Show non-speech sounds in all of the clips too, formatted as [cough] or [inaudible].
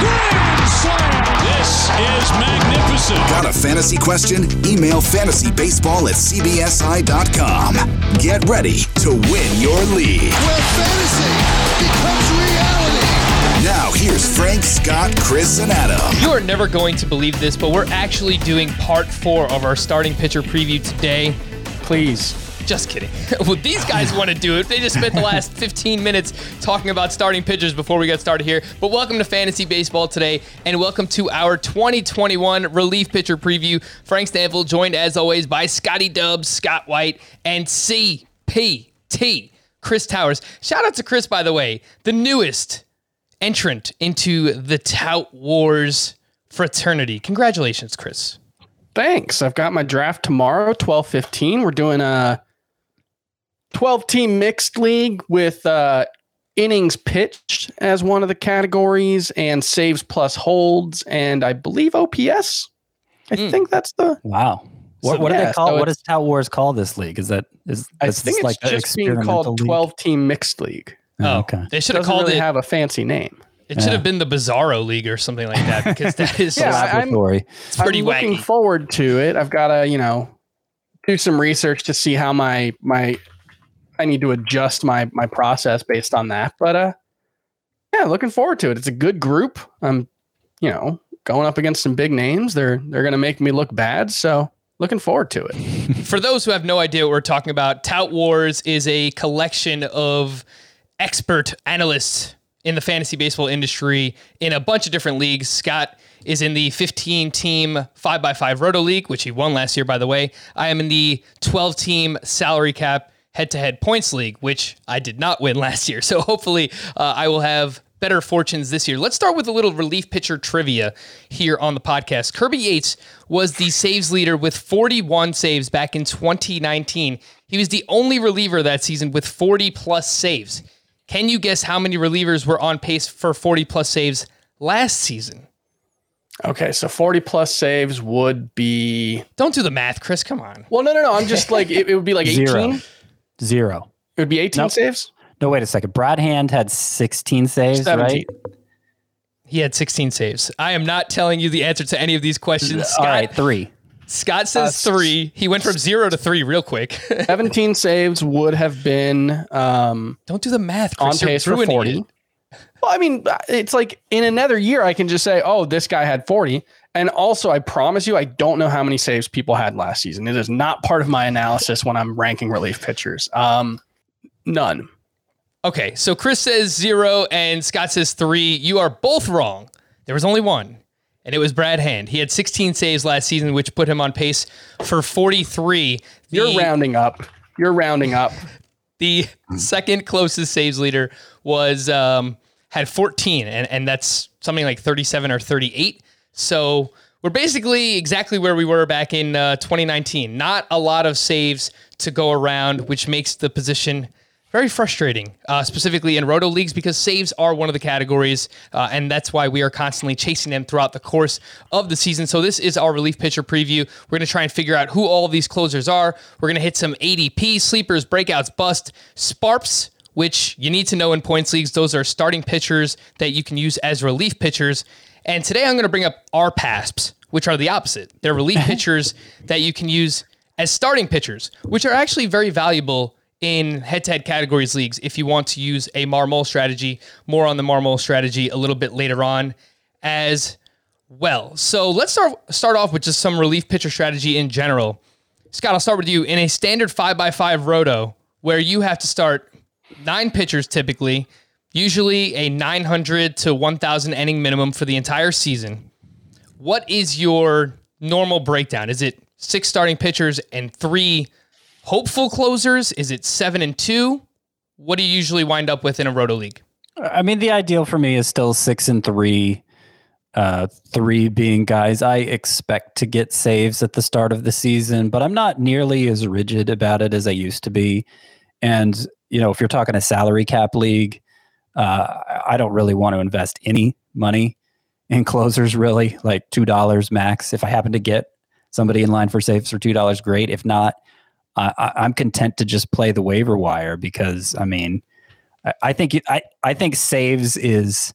grand slam. This is magnificent. Got a fantasy question? Email fantasybaseball at cbsi.com. Get ready to win your league. where fantasy becomes reality. Now, here's Frank, Scott, Chris, and Adam. You are never going to believe this, but we're actually doing part four of our starting pitcher preview today. Please. Just kidding. [laughs] well, these guys want to do it. They just spent the last [laughs] 15 minutes talking about starting pitchers before we got started here. But welcome to Fantasy Baseball today, and welcome to our 2021 relief pitcher preview. Frank Stampfl, joined as always by Scotty Dubs, Scott White, and CPT, Chris Towers. Shout out to Chris, by the way, the newest entrant into the Tout Wars fraternity. Congratulations, Chris. Thanks. I've got my draft tomorrow, 12:15. We're doing a 12 team mixed league with uh innings pitched as one of the categories and saves plus holds and I believe OPS. I Hmm. think that's the Wow. What, So, what do they call? so what does Tout Wars call this league? Is that is I think this it's like an just being called 12 team mixed league. Oh, okay. They should have called really it. have a fancy name. it should have been the Bizarro League or something like that because that is [laughs] Yeah, I- I'm- Laboratory. it's pretty I'm looking forward to it. I've got to, you know, do some research to see how my my I need to adjust my my process based on that. But uh yeah, looking forward to it. It's a good group. I'm, you know, going up against some big names. They're they're going to make me look bad, so looking forward to it. [laughs] For those who have no idea what we're talking about, Tout Wars is a collection of expert analysts in the fantasy baseball industry in a bunch of different leagues. Scott is in the 15 team 5x5 Roto League, which he won last year, by the way. I am in the 12 team salary cap head to head points league, which I did not win [laughs] last year. So hopefully uh, I will have better fortunes this year. Let's start with a little relief pitcher trivia here on the podcast. Kirby Yates was the saves leader with 41 saves back in 2019. He was the only reliever that season with 40 plus saves. Can you guess how many relievers were on pace for 40 plus saves last season? Okay, so 40 plus saves would be Don't do the math, Chris. Come on. Well, no, no, no. I'm just like it, it would be like 18. Zero. It would be 18 Nope. saves. No, wait a second. Brad Hand had 16 saves, 17. right? He had 16 saves. I am not telling you the answer to any of these questions. Scott, All right, three. Scott says Uh, three. He went from zero to three real quick. [laughs] 17 saves would have been um Don't do the math, on Chris. You're pace for 40. it. Well, I mean, it's like in another year, I can just say, oh, this guy had 40. And also, I promise you, I don't know how many saves people had last season. It is not part of my analysis when I'm ranking relief pitchers. Um, none. Okay, so Chris says zero and Scott says three. You are both wrong. There was only one, and it was Brad Hand. He had 16 saves last season, which put him on pace for 43. The, You're rounding up. You're rounding up. [laughs] the second closest saves leader was um, had 14, and, and that's something like 37 or 38. So we're basically exactly where we were back in uh, 2019. Not a lot of saves to go around, which makes the position very frustrating, uh, specifically in roto leagues, because saves are one of the categories, uh, and that's why we are constantly chasing them throughout the course of the season. So this is our relief pitcher preview. We're going to try and figure out who all these closers are. We're going to hit some ADP, sleepers, breakouts, bust, sparps, which you need to know in points leagues. Those are starting pitchers that you can use as relief pitchers. And today I'm going to bring up our PASPs, which are the opposite. They're relief [laughs] pitchers that you can use as starting pitchers, which are actually very valuable in head-to-head categories leagues if you want to use a Marmol strategy. More on the Marmol strategy a little bit later on as well. So let's start start off with just some relief pitcher strategy in general. Scott, I'll start with you. In a standard five by five roto, where you have to start nine pitchers typically, usually a 900 to 1,000 inning minimum for the entire season. What is your normal breakdown? Is it six starting pitchers and three hopeful closers? Is it seven and two? What do you usually wind up with in a roto league? I mean, the ideal for me is still six and three. Uh, three being guys I expect to get saves at the start of the season, but I'm not nearly as rigid about it as I used to be. And you know, if you're talking a salary cap league, uh, I don't really want to invest any money in closers. Really, like two dollars max. If I happen to get somebody in line for saves for two dollars, great. If not, I, I, I'm content to just play the waiver wire because I mean, I, I think I I think saves is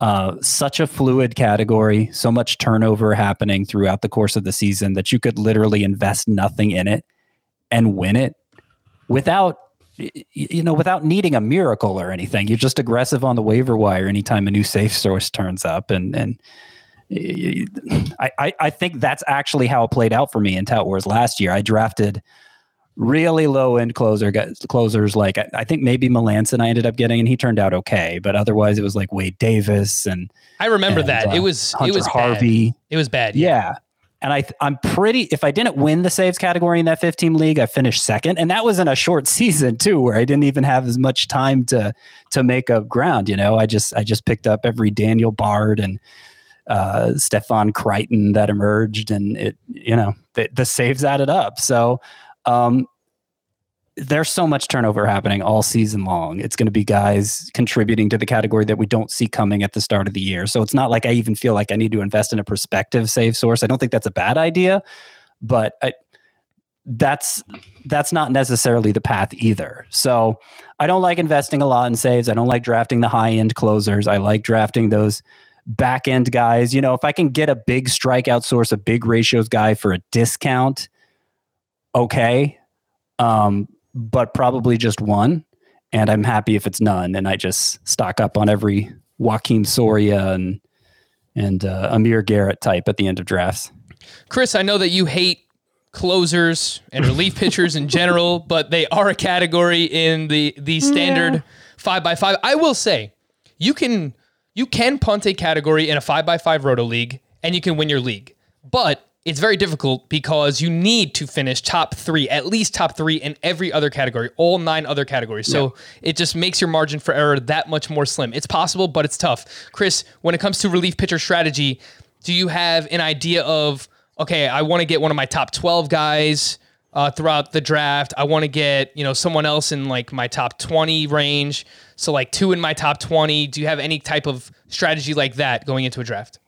uh, such a fluid category, so much turnover happening throughout the course of the season that you could literally invest nothing in it and win it without you know without needing a miracle or anything. You're just aggressive on the waiver wire anytime a new safe source turns up, and and I I, I think that's actually how it played out for me in Tout Wars last year. I drafted really low end closer guys, closers like I, I think maybe Melancon I ended up getting and he turned out okay but otherwise it was like Wade Davis and I remember and, that. uh, it was Hunter it was bad. Harvey It was bad. yeah and I I'm pretty if I didn't win the saves category in that 15 league I finished second and that was in a short [laughs] season too where I didn't even have as much time to to make up ground you know I just I just picked up every Daniel Bard and uh, Stefan Crichton that emerged, and it you know the, the saves added up. So um, there's so much turnover happening all season long. It's going to be guys contributing to the category that we don't see coming at the start of the year. So it's not like I even feel like I need to invest in a prospective save source. I don't think that's a bad idea, but I, that's that's not necessarily the path either. So I don't like investing a lot in saves. I don't like drafting the high end closers. I like drafting those back end guys. You know, if I can get a big strikeout source, a big ratios guy for a discount, okay. Um, but probably just one. And I'm happy if it's none. And I just stock up on every Joaquin Soria and and uh, Amir Garrett type at the end of drafts. Chris, I know that you hate closers and relief [laughs] pitchers in general, but they are a category in the the standard five by five. I will say, you can you can punt a category in a five by five roto league, and you can win your league. But it's very difficult because you need to finish top three, at least top three in every other category, all nine other categories. So it just makes your margin for error that much more slim. It's possible, but it's tough. Chris, when it comes to relief pitcher strategy, do you have an idea of okay, I want to get one of my top 12 guys uh, throughout the draft. I want to get, you know, someone else in like my top 20 range. So like two in my top 20. Do you have any type of strategy like that going into a draft?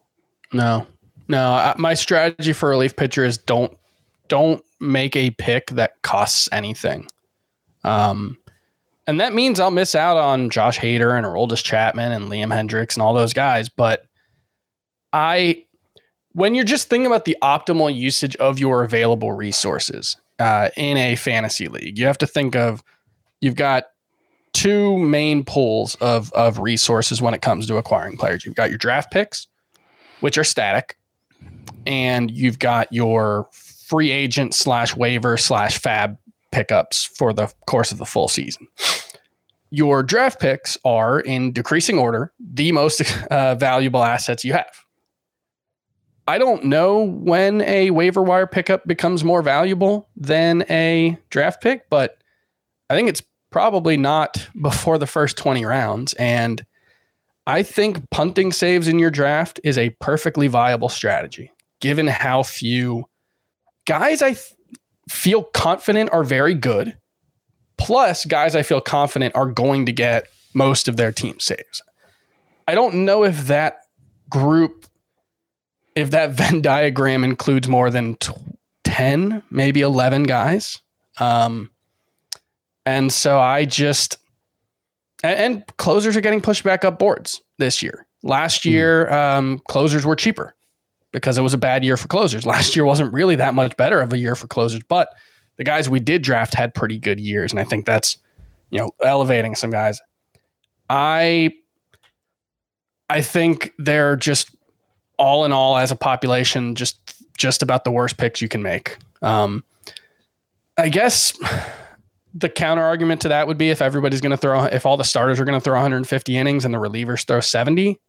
No, no. My strategy for relief pitcher is don't don't make a pick that costs anything. Um, and that means I'll miss out on Josh Hader and Aroldis Chapman and Liam Hendriks and all those guys. But I, when you're just thinking about the optimal usage of your available resources uh, in a fantasy league, you have to think of you've got two main pools of of resources when it comes to acquiring players. You've got your draft picks, which are static, and you've got your free agent slash waiver slash FAAB pickups for the course of the full season. Your draft picks are in decreasing order the most [laughs] uh, valuable assets you have. I don't know when a waiver wire pickup becomes more valuable than a draft pick, but I think it's probably not [laughs] before the first 20 rounds. And I think punting saves in your draft is a perfectly viable strategy, given how few guys I th- feel confident are very good, plus guys I feel confident are going to get most of their team saves. I don't know if that group, if that [laughs] Venn diagram includes more than tw 10, maybe 11 guys. Um, and so I just, and, and closers are getting pushed back up boards this year. Last year, um, closers were cheaper because it was a bad year for closers. Last year wasn't really that much better of a year for closers, but the guys we did draft had pretty good years, and I think that's you know elevating some guys. I I think they're just all in all as a population just just about the worst picks you can make. Um, I guess the counter argument to that would be if everybody's going to throw if all the starters are going to throw 150 innings and the relievers throw 70,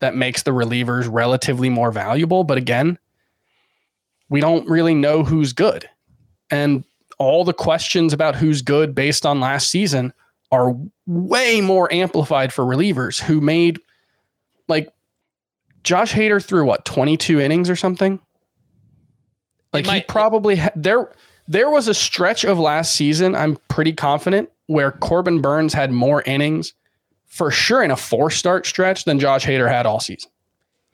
that makes the relievers relatively more valuable. But again, we don't really know who's good. And all the questions about who's good based on last season are way more amplified for relievers who made like Josh Hader threw what 22 innings or something. Like he probably ha- there there was a stretch of last season, I'm pretty confident, where Corbin Burnes had more innings for sure in a four start stretch than Josh Hader had all season.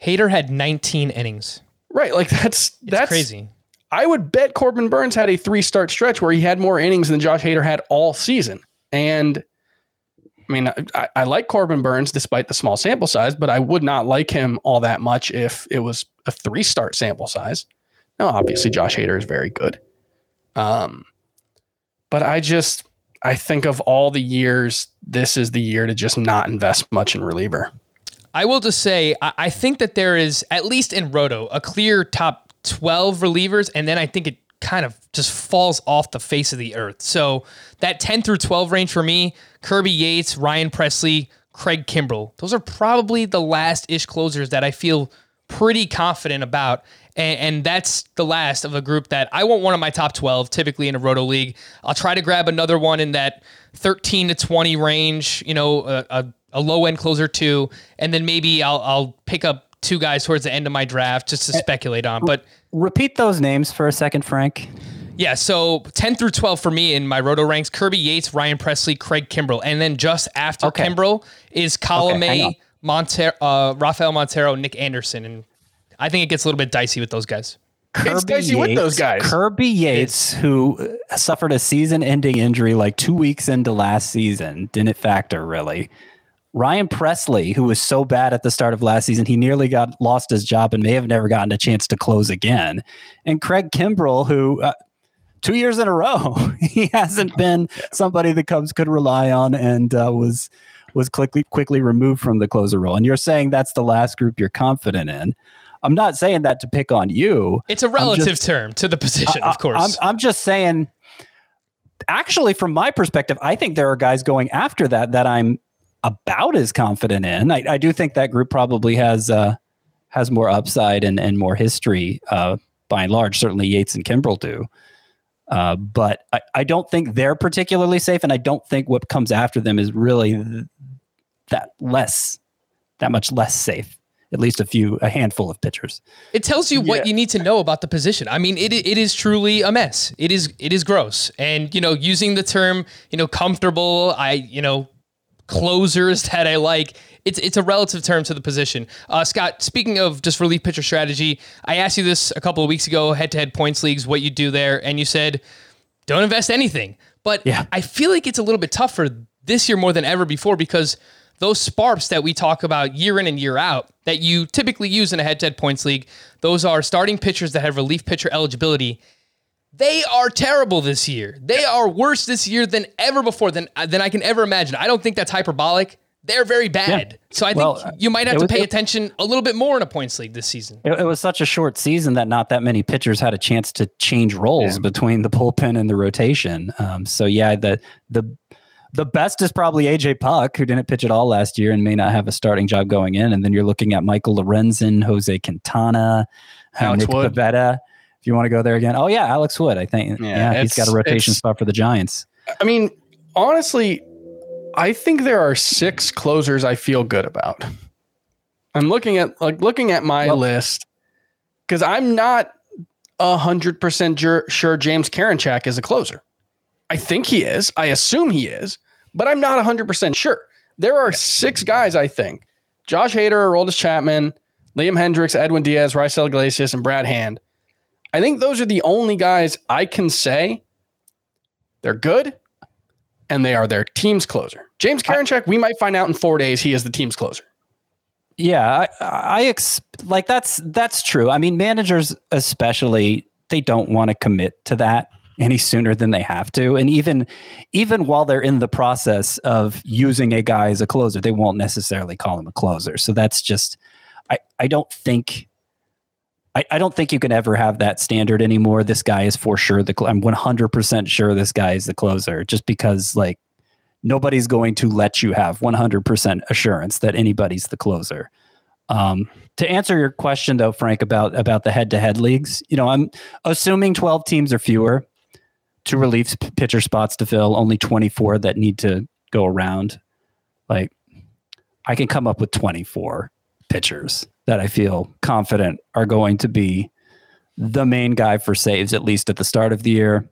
Hader had 19 innings. Right, like that's It's that's crazy. I would bet Corbin Burnes had a three start stretch where he had more innings than Josh Hader had all season. And I mean, I, I like Corbin Burnes despite the small sample size, but I would not like him all that much if it was a three start sample size. Now, obviously, Josh Hader is very good. Um, but I just, I think of all the years, this is the year to just not invest much in reliever. I will just say, I, think that there is, at least in Roto, a clear top 12 relievers, and then I think it kind of just falls off the face of the earth. So that 10 through 12 range for me, Kirby Yates, Ryan Pressly, Craig Kimbrel, those are probably the last ish closers that I feel pretty confident about. And, and that's the last of a group that I want one of my top 12, typically in a Roto League. I'll try to grab another one in that 13 to 20 range, you know, a, a, a low end closer too. And then maybe I'll, I'll pick up two guys towards the end of my draft just to speculate on. But Repeat those names for a second, Frank. yeah, so 10 through 12 for me in my roto ranks Kirby Yates, Ryan Pressly, Craig Kimbrel. And then just after Okay. Kimbrel is Colome, hang on. Montero, uh, Rafael Montero, Nick Anderson. And I think it gets a little bit dicey with those guys. It's dicey with those guys. Kirby Yates, who uh, suffered a season-ending injury like two weeks into last season, didn't factor really. Ryan Pressly, who was so bad at the start of last season, he nearly got lost his job and may have never gotten a chance to close again. And Craig Kimbrel, who uh, two years in a row, [laughs] he hasn't been somebody the Cubs could rely on, and uh, was was quickly quickly removed from the closer role. And you're saying that's the last group you're confident in. I'm not saying that to pick on you. It's a relative just- term to the position, I- of course. I'm, I'm just saying, actually, from my perspective, I think there are guys going after that that I'm about as confident in. I, I do think that group probably has uh, has more upside and, and more history uh, by and large. Certainly, Yates and Kimbrel do. Uh, but I, I don't think they're particularly safe, and I don't think what comes after them is really th- that less, that much less safe. At least a few, a handful of pitchers. It tells you Yeah. what you need to know about the position. I mean, it it is truly a mess. It is it is gross. And you know, using the term, you know, comfortable, I you know, closers [laughs] that I like. It's it's a relative term to the position. Uh, Scott, speaking of just relief pitcher strategy, I asked you this a couple of weeks ago, head to head points leagues, what you do there, and you said don't invest anything. But Yeah. I feel like it's a little bit tougher this year more than ever before because those sparps that we talk about year in and year out that you typically use in a head-to-head points league, those are starting pitchers that have relief pitcher eligibility. They are terrible this year. They are worse this year than ever before than than I can ever imagine. I don't think that's hyperbolic. They're very bad. So I think Well, you might have to was- pay attention a little bit more in a points league this season. It, it was such a short season that not that many pitchers had a chance to change roles between the bullpen and the rotation. Um, so yeah, the the the best is probably AJ Puk, who didn't pitch at all last year and may not have a starting job going in. And then you're looking at Michael Lorenzen, Jose Quintana, uh, Alex Nick Wood. Pivetta. If you want to go there again, oh yeah, Alex Wood. I think Yeah, yeah, he's got a rotation spot for the Giants. I mean, honestly, I think there are six closers I feel good about. I'm looking at like looking at my Well- list because I'm not a hundred percent sure James Karinchak is a closer. I think he is. I assume he is, but I'm not hundred percent sure. There are six guys I think: Josh Hader, Aroldis Chapman, Liam Hendriks, Edwin Diaz, Raisel Iglesias, and Brad Hand. I think those are the only guys I can say they're good and they are their team's closer. James Karinchak, we might find out in four days he is the team's closer. Yeah, I, I ex- like that's that's true. I mean, managers especially they don't want to commit to that any sooner than they have to, and even even while they're in the process of using a guy as a closer, they won't necessarily call him a closer. So that's just I I don't think. I, I don't think you can ever have that standard anymore. This guy is for sure the. I'm 100% sure this guy is the closer, just because like nobody's going to let you have 100% assurance that anybody's the closer. Um, to answer your question though, Frank, about about the head-to-head leagues, you know, I'm assuming 12 teams or fewer, two relief pitcher spots to fill, only 24 that need to go around. Like, I can come up with 24 pitchers that I feel confident are going to be the main guy for saves at least at the start of the year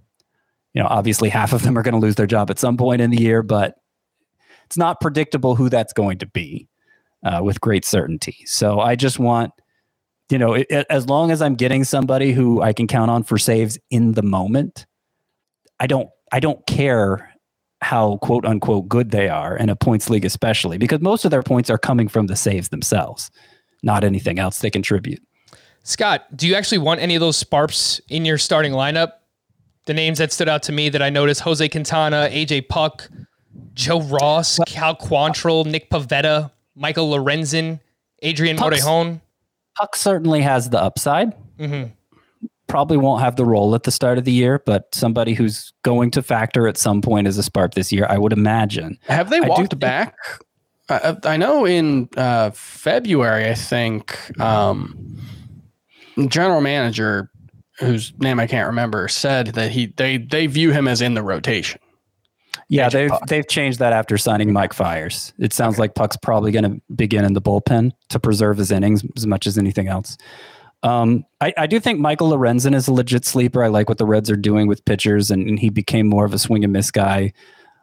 you know, obviously half of them are going to lose their job at some point in the year, but it's not predictable who that's going to be uh, with great certainty. So I just want, you know, it, as long as I'm getting somebody who I can count on for saves in the moment, I don't, I don't care how quote unquote good they are in a points league, especially because most of their points are coming from the saves themselves, not anything else they contribute. Scott, do you actually want any of those sparps in your starting lineup? The names that stood out to me that I noticed: Jose Quintana, AJ Puk, Joe Ross, Cal Quantrill, Nick Pivetta, Michael Lorenzen, Adrian Puk's- Morejon. Puk certainly has the upside. Mm-hmm. Probably won't have the role at the start of the year, but somebody who's going to factor at some point as a spark this year, I would imagine. Have they walked think- back? I, I know in uh, February, I think um, general manager, whose name I can't remember, said that he they they view him as in the rotation. Yeah, AJ they've Puk. they've changed that after signing Mike Fiers. It sounds like Puk's probably going to begin in the bullpen to preserve his innings as much as anything else. Um, I, I do think Michael Lorenzen is a legit sleeper. I like what the Reds are doing with pitchers, and, and he became more of a swing and miss guy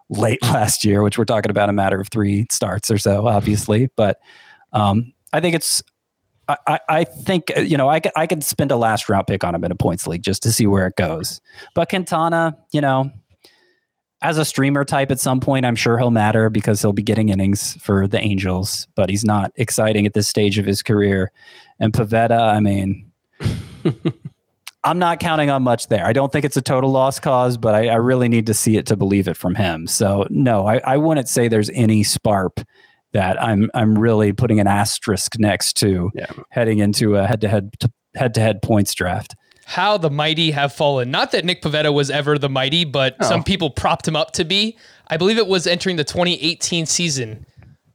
late [laughs] last year, which we're talking about a matter of three starts or so, obviously. But um, I think it's I, I- think uh, you know I I could spend a last round pick on him in a points league just to see where it goes. But Quintana, you know, as a streamer type at some point, I'm sure he'll matter because he'll be getting innings for the Angels, but he's not exciting at this stage of his career. And Pivetta, I mean, I'm not counting on much there. I don't think it's a total lost cause, but I, I really need to see it to believe it from him. So no, I, I wouldn't say there's any sparp that I'm I'm really putting an asterisk next to Yeah. heading into a head to head head to head points draft. How the mighty have fallen. Not that Nick Pivetta was ever the mighty, but oh. some people propped him up to be. I believe it was entering the 2018 season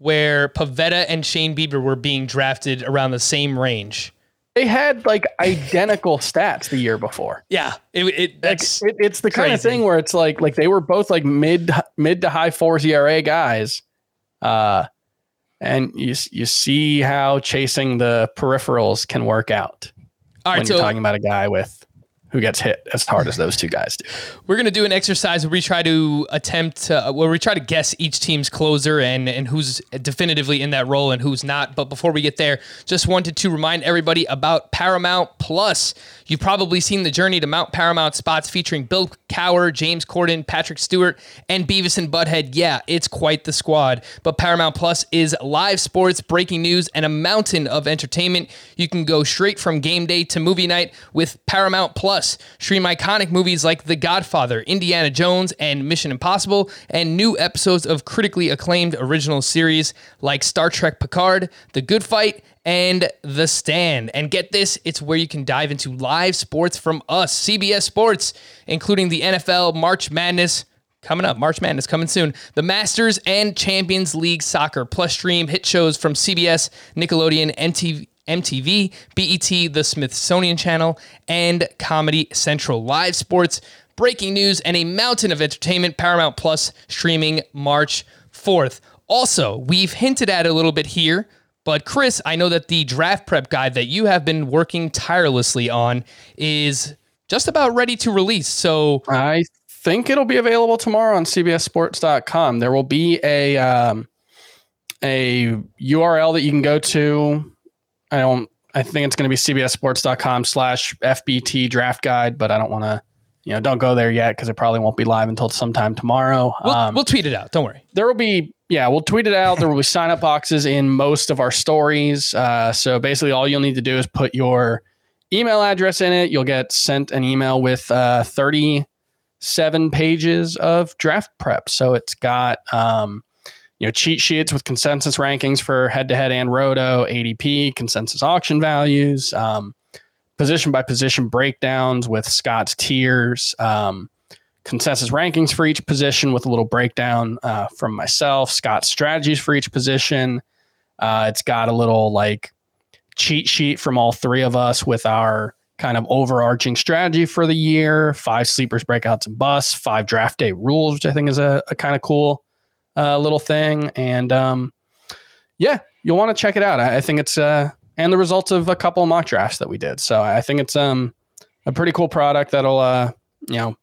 where Pivetta and Shane Bieber were being drafted around the same range. They had like identical stats the year before. Yeah, it, it Like, it, it's the kind of thing where it's like like they were both like mid mid to high fours ERA guys, uh, and you you see how chasing the peripherals can work out all when right. you're talking about a guy with who gets hit as hard as those two guys do. We're gonna do an exercise where we try to attempt uh, where we try to guess each team's closer and and who's definitively in that role and who's not. But before we get there, just wanted to remind everybody about Paramount Plus. You've probably seen the journey to Mount Paramount spots featuring Bill Cowher, James Corden, Patrick Stewart, and Beavis and Butthead. Yeah, it's quite the squad. But Paramount Plus is live sports, breaking news, and a mountain of entertainment. You can go straight from game day to movie night with Paramount Plus. Stream iconic movies like The Godfather, Indiana Jones, and Mission Impossible, and new episodes of critically acclaimed original series like Star Trek Picard, The Good Fight, and The Stand. And get this, it's where you can dive into live sports from us, CBS Sports, including the NFL, March Madness, Coming up, March Madness coming soon. The Masters and Champions League Soccer, plus stream hit shows from CBS, Nickelodeon, MTV, MTV, BET, the Smithsonian Channel, and Comedy Central. Live sports, breaking news, and a mountain of entertainment. Paramount Plus streaming March 4th. Also, we've hinted at a little bit here, but Chris, I know that the draft prep guide that you have been working tirelessly on is just about ready to release. So I think it'll be available tomorrow on CBSSports.com. There will be a um, a URL that you can go to. I don't. I think it's going to be CBSSports.com slash FBT draft guide, but I don't want to. You know, don't go there yet because it probably won't be live until sometime tomorrow. we'll, Um, we'll tweet it out. Don't worry. there will be yeah, we'll tweet it out. There will be [laughs] sign up boxes in most of our stories. Uh, so basically, all you'll need to do is put your email address in it. You'll get sent an email with uh, 37 pages of draft prep. So it's got um, you know cheat sheets with consensus rankings for head to head and roto, ADP, consensus auction values, um, position by position breakdowns with Scott's tiers. Um, consensus rankings for each position with a little breakdown uh, from myself, Scott's strategies for each position. Uh, it's got a little like cheat sheet from all three of us with our kind of overarching strategy for the year, five sleepers, breakouts, and busts, five draft day rules, which I think is a, a kind of cool uh, little thing. And um, yeah, you'll want to check it out. I, I think it's uh, and the results of a couple of mock drafts that we did. So I think it's um, a pretty cool product that'll uh, you know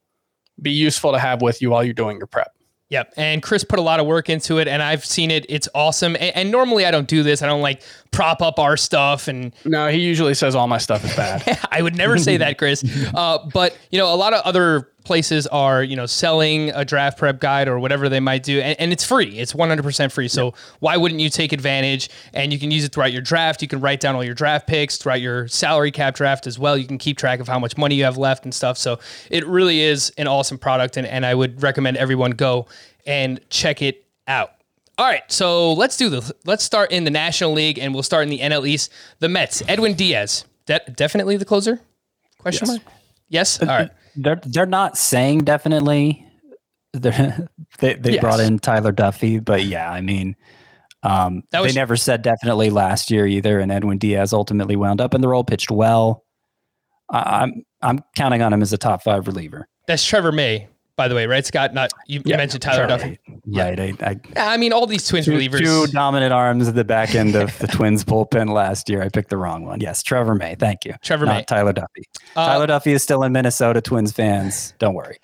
be useful to have with you while you're doing your prep. Yep. And Chris put a lot of work into it and I've seen it. It's awesome. And, and, normally I don't do this. I don't like prop up our stuff and No, he usually says all my stuff is bad. [laughs] I would never say that, Chris. [laughs] Uh, but you know, a lot of other places are, you know, selling a draft prep guide or whatever they might do. And, and it's free. It's 100% free. So why wouldn't you take advantage and you can use it throughout your draft. You can write down all your draft picks throughout your salary cap draft as well. You can keep track of how much money you have left and stuff. So it really is an awesome product. And, and I would recommend everyone go and check it out. All right, so let's do this. Let's start in the National League, and we'll start in the NL East. The Mets, Edwin Diaz, De- definitely the closer? Question yes. mark. Yes. Uh, all right. They're they're not saying definitely. They're, [laughs] they they yes. brought in Tyler Duffey, but yeah, I mean, um, was, they never said definitely last year either. And Edwin Diaz ultimately wound up in the role, pitched well. I'm I'm counting on him as a top five reliever. That's Trevor May, by the way, right, Scott? Not you, yeah, mentioned Tyler Duffey. Yeah, I, I, I, mean, all these Twins two, relievers. Two dominant arms at the back end of the Twins bullpen last year. I picked the wrong one. Yes, Trevor May. Thank you. Trevor Not May. Tyler Duffey. Uh, Tyler Duffey is still in Minnesota. Twins fans, don't worry.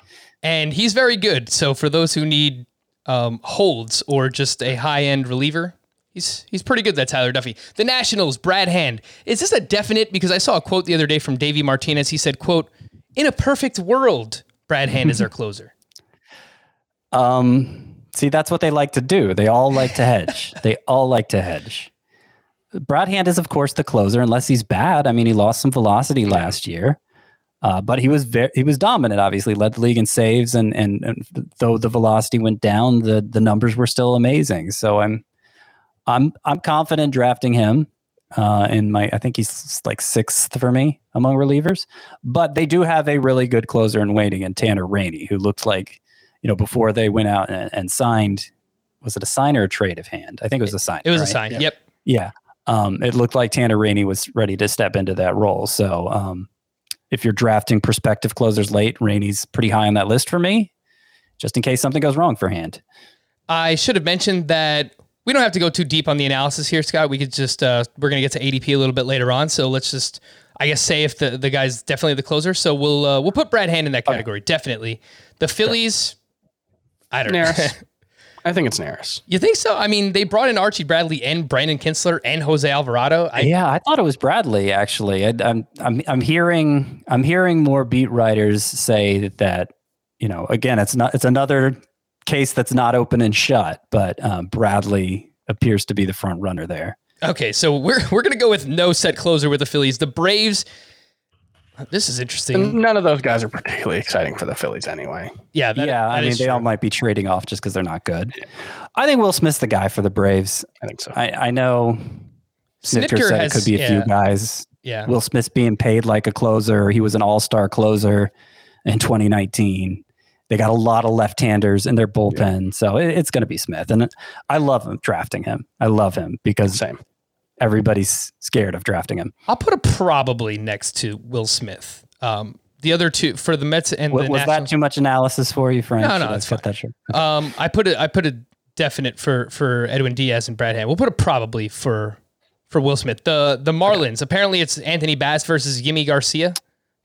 And he's very good. So for those who need um, holds or just a high end reliever, He's he's pretty good, that Tyler Duffey. The Nationals, Brad Hand. Is this a definite? Because I saw a quote the other day from Davey Martinez. He said, quote, in a perfect world, Brad Hand is our [laughs] closer. Um, see, that's what they like to do. They all like to hedge. [laughs] they all like to hedge. Brad Hand is, of course, the closer, unless he's bad. I mean, he lost some velocity last year, uh, but he was very he was dominant. Obviously, led the league in saves, and, and and though the velocity went down, the the numbers were still amazing. So I'm I'm I'm confident drafting him. Uh, in my, I think he's like sixth for me among relievers, but they do have a really good closer in waiting in Tanner Rainey, who looked like you know, before they went out and, and signed, was it a sign or a trade of hand? I think it was a sign. It was right? a sign. Yep. Yeah. Um, it looked like Tanner Rainey was ready to step into that role. So um, if you're drafting prospective closers late, Rainey's pretty high on that list for me, just in case something goes wrong for hand. I should have mentioned that we don't have to go too deep on the analysis here, Scott. We could just uh, we're going to get to ADP a little bit later on. So let's just I guess say if the the guy's definitely the closer. So we'll uh, we'll put Brad Hand in that category. Okay. Definitely. The Phillies. Sure I don't know. [laughs] I think it's Neris. You think so? I mean, they brought in Archie Bradley and Brandon Kintzler and Jose Alvarado. I, yeah, I thought it was Bradley. Actually, I, am I'm, I'm I'm hearing I'm hearing more beat writers say that, that you know again it's not it's another case that's not open and shut, but um, Bradley appears to be the front runner there. Okay, so we're [laughs] we're gonna go with no set closer with the Phillies. The Braves this is interesting. None of those guys are particularly exciting for the Phillies anyway. Yeah, that, yeah. That I mean, they true. all might be trading off just because they're not good. Yeah. I think Will Smith's the guy for the Braves. I think so. I, I know Snitker, said has, it could be a yeah. few guys. Yeah. Will Smith's being paid like a closer. He was an all-star closer in 2019. They got a lot of left-handers in their bullpen, yeah. so it, it's going to be Smith. And I love him drafting him. I love him because Same everybody's scared of drafting him. I'll put a probably next to Will Smith. Um, the other two for the Mets and was, the was that too much analysis for you, Frank? No, no, that's fine. That sure. [laughs] Um, I put it. I put a definite for for Edwin Diaz and Brad Hand. We'll put a probably for for Will Smith. The the Marlins. Okay. Apparently, it's Anthony Bass versus Yimi Garcia,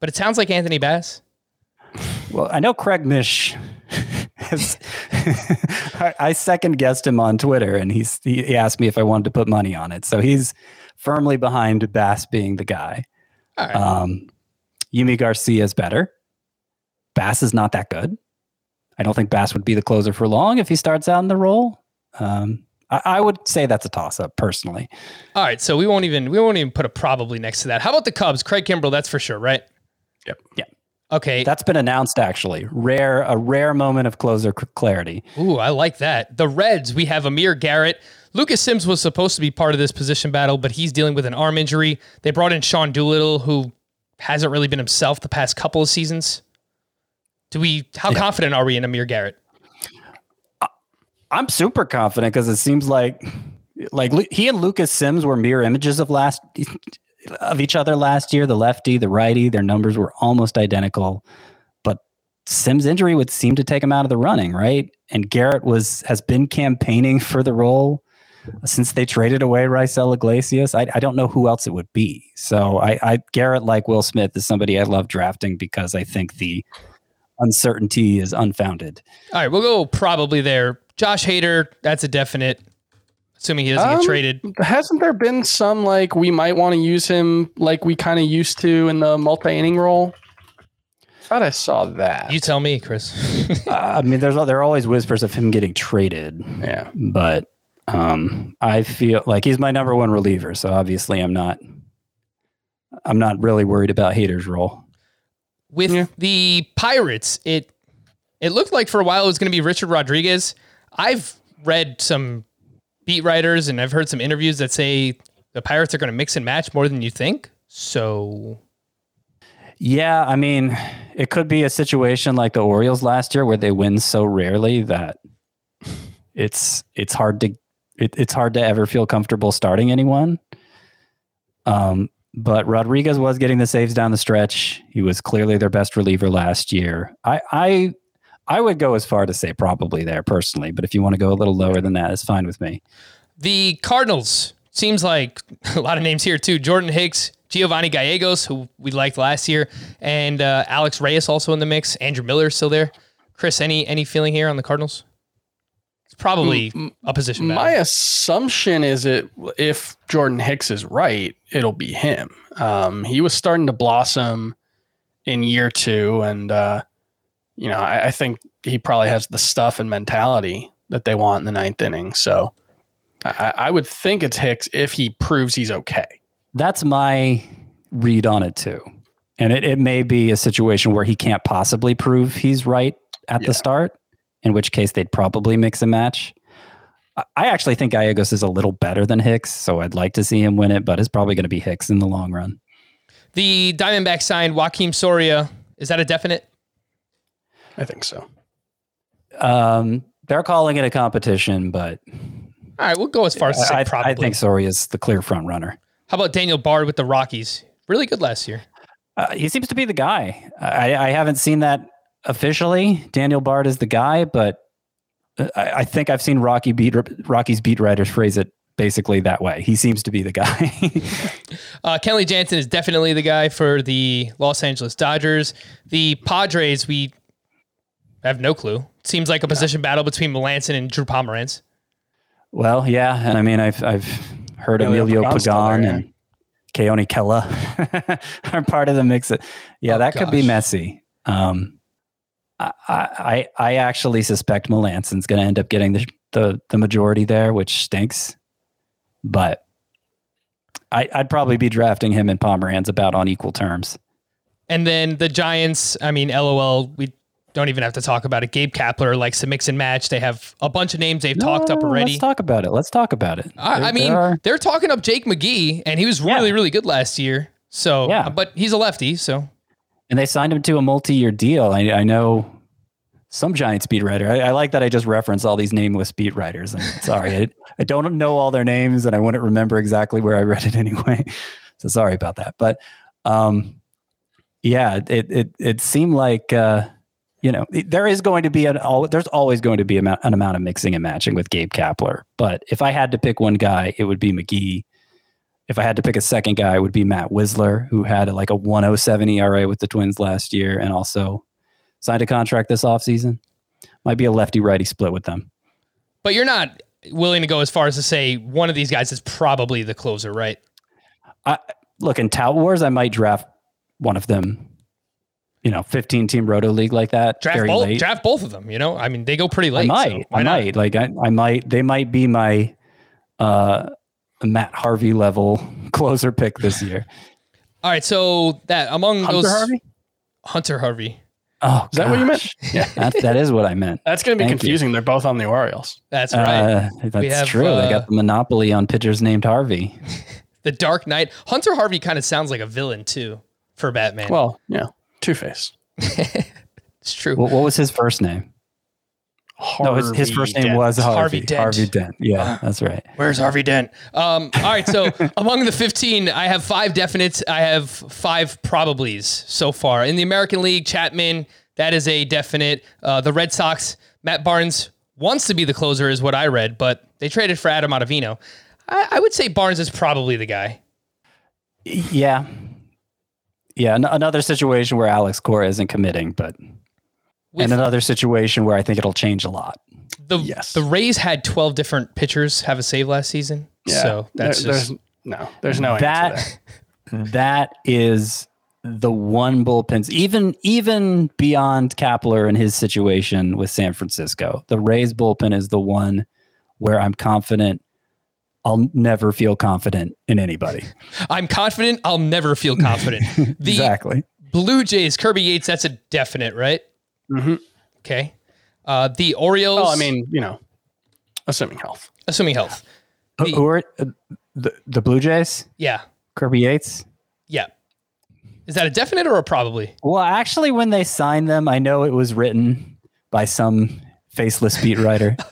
but it sounds like Anthony Bass. Well, I know Craig Mish [laughs] [laughs] I, second guessed him on Twitter, and he's he, he, asked me if I wanted to put money on it. So he's firmly behind Bass being the guy. Right. Um, Yimi Garcia is better. Bass is not that good. I don't think Bass would be the closer for long if he starts out in the role. Um, I, I would say that's a toss up personally. All right, so we won't even we won't even put a probably next to that. How about the Cubs? Craig Kimbrel, that's for sure, right? Yep. Yeah. Okay. That's been announced actually. Rare, a rare moment of closer clarity. Ooh, I like that. The Reds, we have Amir Garrett. Lucas Sims was supposed to be part of this position battle, but he's dealing with an arm injury. They brought in Sean Doolittle, who hasn't really been himself the past couple of seasons. Do we? How confident are we in Amir Garrett? I'm super confident because it seems like like he and Lucas Sims were mirror images of last of each other last year. The lefty, the righty, their numbers were almost identical, but Sims' injury would seem to take him out of the running, right? And Garrett was has been campaigning for the role since they traded away Raisel Iglesias. I, I don't know who else it would be. So I, I Garrett, like Will Smith, is somebody I love drafting because I think the uncertainty is unfounded. All right, we'll go probably there. Josh Hader, that's a definite. Assuming he doesn't Um, get traded. Hasn't there been some like we might want to use him like we kind of used to in the multi inning role? I thought I saw that. You tell me, Chris. Uh, [laughs] [laughs] I mean, there's there are always whispers of him getting traded, yeah. but um, I feel like he's my number one reliever. So obviously, I'm not. I'm not really worried about Hader's role. With Yeah. the Pirates, it it looked like for a while it was going to be Richard Rodriguez. I've read some beat writers and I've heard some interviews that say the Pirates are going to mix and match more than you think. So Yeah, I mean, it could be a situation like the Orioles last year where they win so rarely that it's it's hard to it, it's hard to ever feel comfortable starting anyone. Um, but Rodriguez was getting the saves down the stretch. He was clearly their best reliever last year. I I I would go as far to say probably there personally, but if you want to go a little lower than that, it's fine with me. the Cardinals seems like [laughs] a lot of names here too. Jordan Hicks, Giovanny Gallegos, who we liked last year, and uh, Alex Reyes also in the mix. Andrew Miller still there. Chris, any any feeling here on the Cardinals? It's probably a position. My assumption is it if Jordan Hicks is right, it'll be him. Um, he was starting to blossom in year two, and uh, you know I, I think he probably has the stuff and mentality that they want in the ninth inning. So I, I would think it's Hicks if he proves he's okay. That's my read on it too. And it, it may be a situation where he can't possibly prove he's right at Yeah. the start, in which case they'd probably mix and match. I- I actually think Gallegos is a little better than Hicks, so I'd like to see him win it, but it's probably going to be Hicks in the long run. The Diamondbacks signed Joaquin Soria. Is that a definite? I think so. Um, they're calling it a competition, but All right, we'll go as far as I, probably. I think Soria is the clear front runner. How about Daniel Bard with the Rockies? Really good last year. Uh, he seems to be the guy. I, I haven't seen that officially. Daniel Bard is the guy, but uh, I, I think I've seen Rocky beat Rocky's beat writers phrase it basically that way. He seems to be the guy. [laughs] Uh, Kenley Jansen is definitely the guy for the Los Angeles Dodgers. The Padres, we have no clue. Seems like a position battle between Melancon and Drew Pomeranz. well, yeah, and I mean I've I've heard Emilio Emilio Pagan's still Pagan there, and Keone Kela [laughs] are part of the mix. Yeah, Oh, that could be messy. Um, I, I I actually suspect Melancon's going to end up getting the, the the majority there, which stinks. But I, I'd probably be drafting him and Pomeranz about on equal terms. And then the Giants, I mean, LOL, we don't even have to talk about it. Gabe Kapler likes to mix and match. They have a bunch of names they've talked up already. Let's talk about it. Let's talk about it. I, I mean, are- they're talking up Jake McGee, and he was really, Yeah. really good last year. So, Yeah. but he's a lefty, so and they signed him to a multi-year deal. I, I know some Giants beat writer. I, I like that I just referenced all these nameless beat writers. I'm sorry, I, I don't know all their names, and I wouldn't remember exactly where I read it [laughs] anyway. So sorry about that. But um, yeah, it it it seemed like uh, you know there is going to be an there's always going to be amount, an amount of mixing and matching with Gabe Kapler. But if I had to pick one guy, it would be McGee. If I had to pick a second guy, it would be Matt Wisler, who had like a 107 ERA with the Twins last year and also signed a contract this offseason. Might be a lefty righty split with them. but you're not willing to go as far as to say one of these guys is probably the closer, right? I, look, in Tout Wars, I might draft one of them you know, 15 team roto league like that. Draft very both, late. draft both of them. You know, I mean, they go pretty I late. so might, why I not? might, like, I, I might, they might be my uh, Matt Harvey level [laughs] closer pick this year. All right, so that among Hunter those Harvey? Hunter Harvey. Oh, Is that what you meant? Yeah. That, that is what I meant. That's going to be Thank you. confusing. They're both on the Orioles. That's right. Uh, that's have, true. uh, they got the monopoly on pitchers named Harvey. [laughs] the Dark Knight. Hunter Harvey kind of sounds like a villain too for Batman. Well, yeah, Two Face. [laughs] it's true. What, what was his first name? no, his, his first name was Harvey. Harvey Dent. Harvey Dent. Yeah, that's right. Where's Harvey Dent? Um, all right, so [laughs] among the 15, I have five definites. I have five probablys so far. In the American League, Chapman, that is a definite. Uh, the Red Sox, Matt Barnes wants to be the closer, is what I read, but they traded for Adam Ottavino. I, I would say Barnes is probably the guy. Yeah. Yeah, an- another situation where Alex Cora isn't committing, but With and another situation where I think it'll change a lot. the Yes. the Rays had 12 different pitchers have a save last season. Yeah. So that's There- just there's no, there's no answer there. That [laughs] that is the one bullpen. Even even beyond Kapler and his situation with San Francisco, the Rays bullpen is the one where I'm confident. I'll never feel confident in anybody. [laughs] I'm confident I'll never feel confident. [laughs] The exactly. Blue Jays, Kirby Yates, that's a definite, right? Mhm. Okay. Uh, the Orioles. Well, I mean, you know, assuming health. assuming health. Who- The- Who are uh, the the Blue Jays? Yeah. Kirby Yates. Yeah. Is that a definite or a probably? Well, actually, when they signed them, I know it was written by some faceless beat writer. [laughs]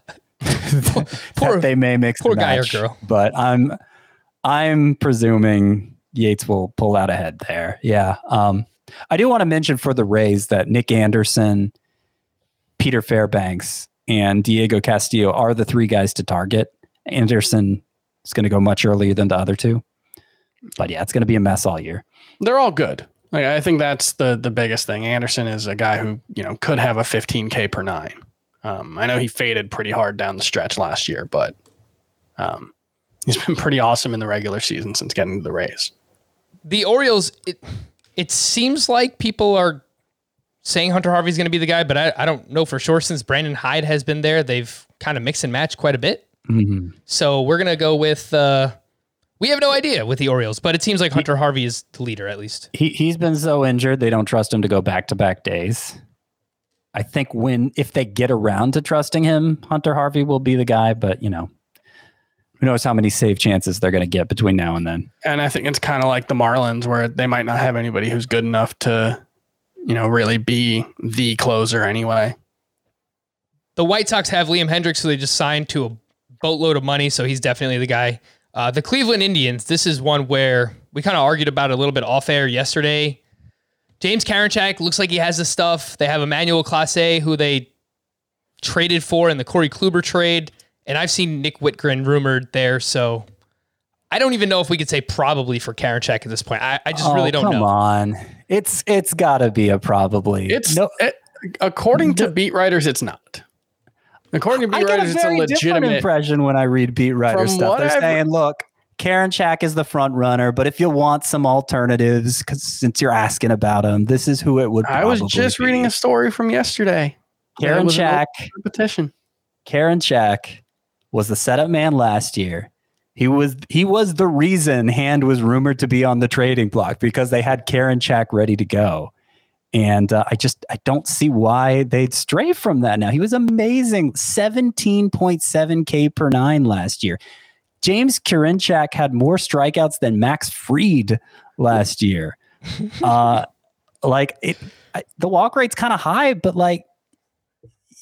Poor- that they may mix poor guy or girl. but I'm I'm presuming Yates will pull out ahead there. Yeah. Um, I do want to mention for the Rays that Nick Anderson, Peter Fairbanks, and Diego Castillo are the three guys to target. Anderson is going to go much earlier than the other two, but yeah, it's going to be a mess all year. They're all good. Like, I think that's the the biggest thing. Anderson is a guy who you know could have a 15k per nine. Um, I know he faded pretty hard down the stretch last year, but um, he's [laughs] been pretty awesome in the regular season since getting to the Rays. The Orioles, it, it seems like people are saying Hunter Harvey's going to be the guy, but I, I don't know for sure since Brandon Hyde has been there. They've kind of mixed and matched quite a bit. Mhm. So we're going to go with, uh, we have no idea with the Orioles, but it seems like Hunter Harvey is the leader at least. he he's been so injured they don't trust him to go back to back days. I think when if they get around to trusting him, Hunter Harvey will be the guy. But you know, who knows how many save chances they're going to get between now and then. And I think it's kind of like the Marlins, where they might not have anybody who's good enough to, you know, really be the closer anyway. The White Sox have Liam Hendriks, who they just signed to a boatload of money, so he's definitely the guy. Uh, the Cleveland Indians, this is one where we kind of argued about it a little bit off air yesterday. James Karinchak looks like he has the stuff. They have Emmanuel Clase, who they traded for in the Corey Kluber trade, and I've seen Nick Wittgren rumored there, so I don't even know if we could say probably for Karinchak at this point. I, I just really Oh, don't come know. Come on, it's it's got to be a probably. It's no. it, according to beat writers, it's not. According to I beat get a writers, it's a legitimate. impression when I read beat writer stuff. They're I've- saying, "Look, Karinchak is the front runner, but if you want some alternatives, because since you're asking about him, this is who it would." Be. I was just reading a story from yesterday. Karinchak. Competition. Karinchak was the setup man last year. He was he was the reason Hand was rumored to be on the trading block because they had Karinchak ready to go. And uh, I just I don't see why they'd stray from that now. He was amazing. 17.7 K per nine last year. James Karinchak had more strikeouts than Max Fried last year. [laughs] Uh, like it, I, the walk rate's kind of high, but like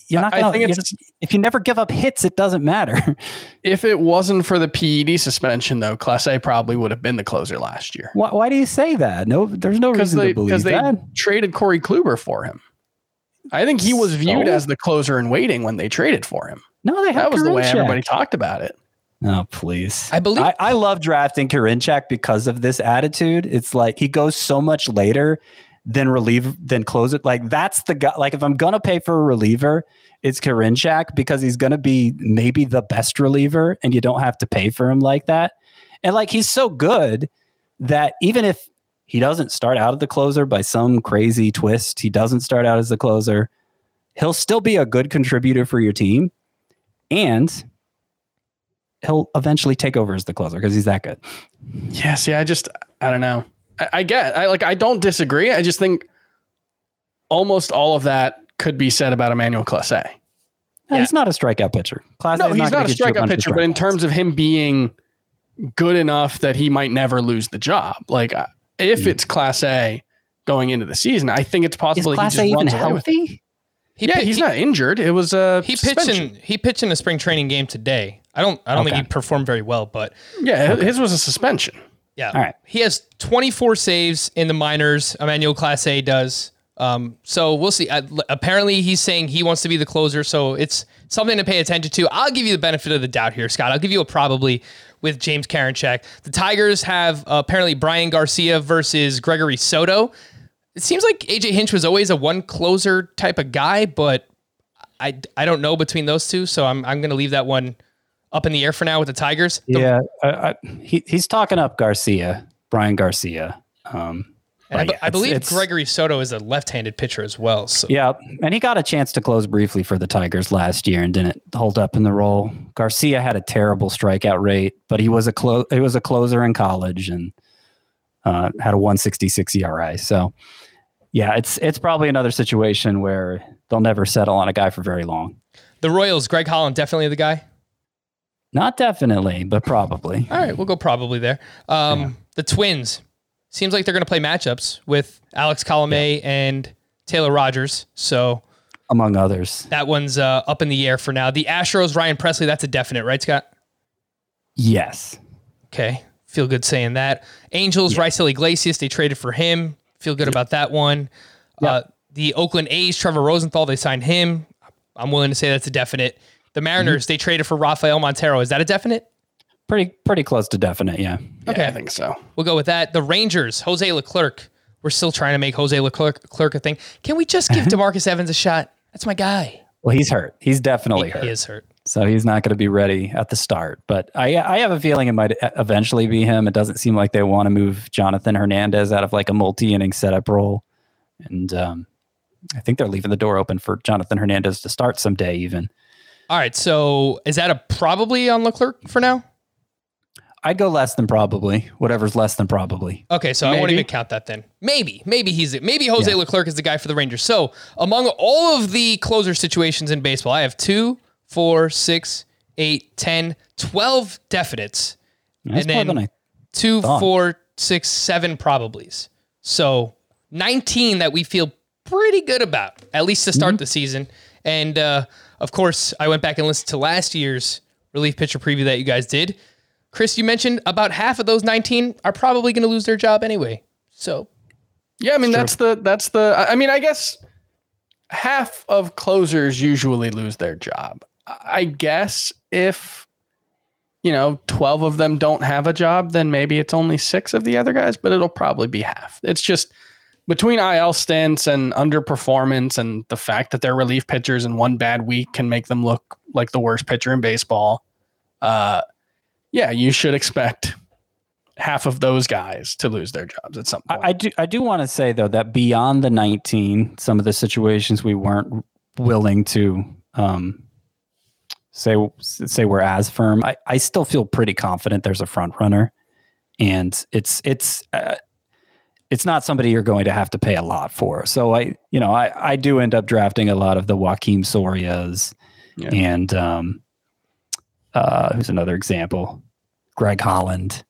you're not gonna. think you're just- if you never give up hits, it doesn't matter. [laughs] If it wasn't for the PED suspension, though, Clase probably would have been the closer last year why, why do you say that? No, there's no reason they to believe because they that. traded Corey Kluber for him. I think he was viewed So? as the closer in waiting when they traded for him. No, they had That was the way everybody talked about it. Oh, please. I believe- I, I love drafting Karinchak because of this attitude. It's like he goes so much later than relieve than close it. Like that's the guy. Like if I'm gonna pay for a reliever, it's Karinchak because he's gonna be maybe the best reliever, and you don't have to pay for him like that. And like he's so good that even if He doesn't start out as the closer by some crazy twist. He doesn't start out as the closer. He'll still be a good contributor for your team, and he'll eventually take over as the closer because he's that good. Yeah, see, I just I don't know. I, I get I like I don't disagree. I just think almost all of that could be said about Emmanuel Clase. No, He's not a strikeout pitcher. Class No, A he's not gonna a strikeout bunch pitcher, but in terms of him being good enough that he might never lose the job, like uh, if it's Clase going into the season, I think it's is possible he Class just A even runs away healthy? He yeah, pi- he's he- not injured. It was a He pitched in he pitched in a spring training game today. I don't I don't Okay. think he performed very well, but Yeah, his was a suspension. yeah. All right. He has 24 saves in the minors. Emmanuel Clase does. Um, so we'll see. Uh, apparently, he's saying he wants to be the closer, so it's something to pay attention to. I'll give you the benefit of the doubt here, Scott. I'll give you a probably with James Karinchak. The Tigers have uh, apparently Bryan Garcia versus Gregory Soto. It seems like AJ Hinch was always a one closer type of guy, but I, I don't know between those two, so I'm I'm gonna leave that one up in the air for now with the Tigers. The- Yeah, I, I, he, he's talking up Garcia, Bryan Garcia. Um, I, yeah, I believe it's- Gregory Soto is a left-handed pitcher as well. So Yeah, and he got a chance to close briefly for the Tigers last year and didn't hold up in the role. Garcia had a terrible strikeout rate, but he was a clo- he was a closer in college and uh, had a 166 ERA. So, yeah, it's it's probably another situation where they'll never settle on a guy for very long. the Royals, Greg Holland, definitely the guy. Not definitely, but probably. [laughs] All right, we'll go probably there. Um, The Twins seems like they're going to play matchups with Alex Colomé and Taylor Rogers. So Among others. that one's uh, up in the air for now. The Astros, Ryan Pressly, that's a definite, right, Scott? Yes. Okay, feel good saying that. Angels, Raisel Iglesias, they traded for him. Feel good about that one. Uh, the Oakland A's, Trevor Rosenthal, they signed him. I'm willing to say that's a definite. The Mariners, they traded for Rafael Montero. Is that a definite? Pretty pretty close to definite, yeah. Okay, I think so. We'll go with that. The Rangers, Jose Leclerc. We're still trying to make Jose Leclerc, Leclerc a thing. Can we just give [laughs] Demarcus Evans a shot? That's my guy. Well, he's hurt. He's definitely hurt. He is hurt. So he's not going to be ready at the start. But I, I have a feeling it might eventually be him. It doesn't seem like they want to move Jonathan Hernandez out of like a multi-inning setup role, and um, I think they're leaving the door open for Jonathan Hernandez to start someday. Even All right. So is that a probably on Leclerc for now? I'd go less than probably. Whatever's less than probably. Okay, so I won't even count that then. Maybe, maybe he's it. Maybe Jose Yeah. Leclerc is the guy for the Rangers. So among all of the closer situations in baseball, I have two, four, six, eight, ten, twelve 10, 12 definites, That's and more then than I. two, thought. four, six, seven probablys. So 19 that we feel pretty good about, at least to start the season. And uh, of course, I went back and listened to last year's relief pitcher preview that you guys did. Chris, you mentioned about half of those 19 are probably going to lose their job anyway. So Yeah, I mean that's the that's the. I mean, I guess half of closers usually lose their job. I I guess if you know twelve of them don't have a job, then maybe it's only six of the other guys, but it'll probably be half. It's just between IL stints and underperformance and the fact that they're relief pitchers and one bad week can make them look like the worst pitcher in baseball. Uh, yeah, you should expect half of those guys to lose their jobs at some point. I, I do. I do want to say though that beyond the 19, some of the situations we weren't willing to um, say say we're as firm. I, I still feel pretty confident there's a front runner, and it's it's uh, it's not somebody you're going to have to pay a lot for. So I you know I I do end up drafting a lot of the Joaquin Sorias Yeah. and um, uh, who's another example, Greg Holland.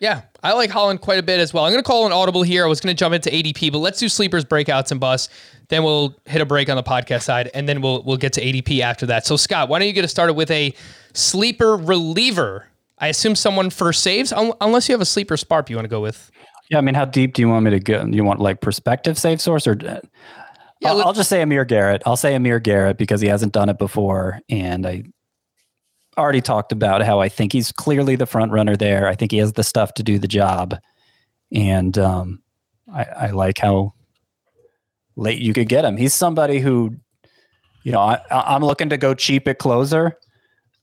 Yeah, I like Holland quite a bit as well. I'm going to call an audible here. I was going to jump into ADP, but let's do sleepers, breakouts, and busts. Then we'll hit a break on the podcast side, and then we'll we'll get to ADP after that. So Scott, why don't you get us started with a sleeper reliever? I assume someone for saves, un- unless you have a sleeper sparp you want to go with. Yeah, I mean, how deep do you want me to go? You want like perspective save source or? Yeah, I'll, I'll just say Amir Garrett. I'll say Amir Garrett because he hasn't done it before, and I already talked about how I think he's clearly the front runner there. I think he has the stuff to do the job, and um, I, I like how late you could get him. He's somebody who, you know, I- I'm looking to go cheap at closer.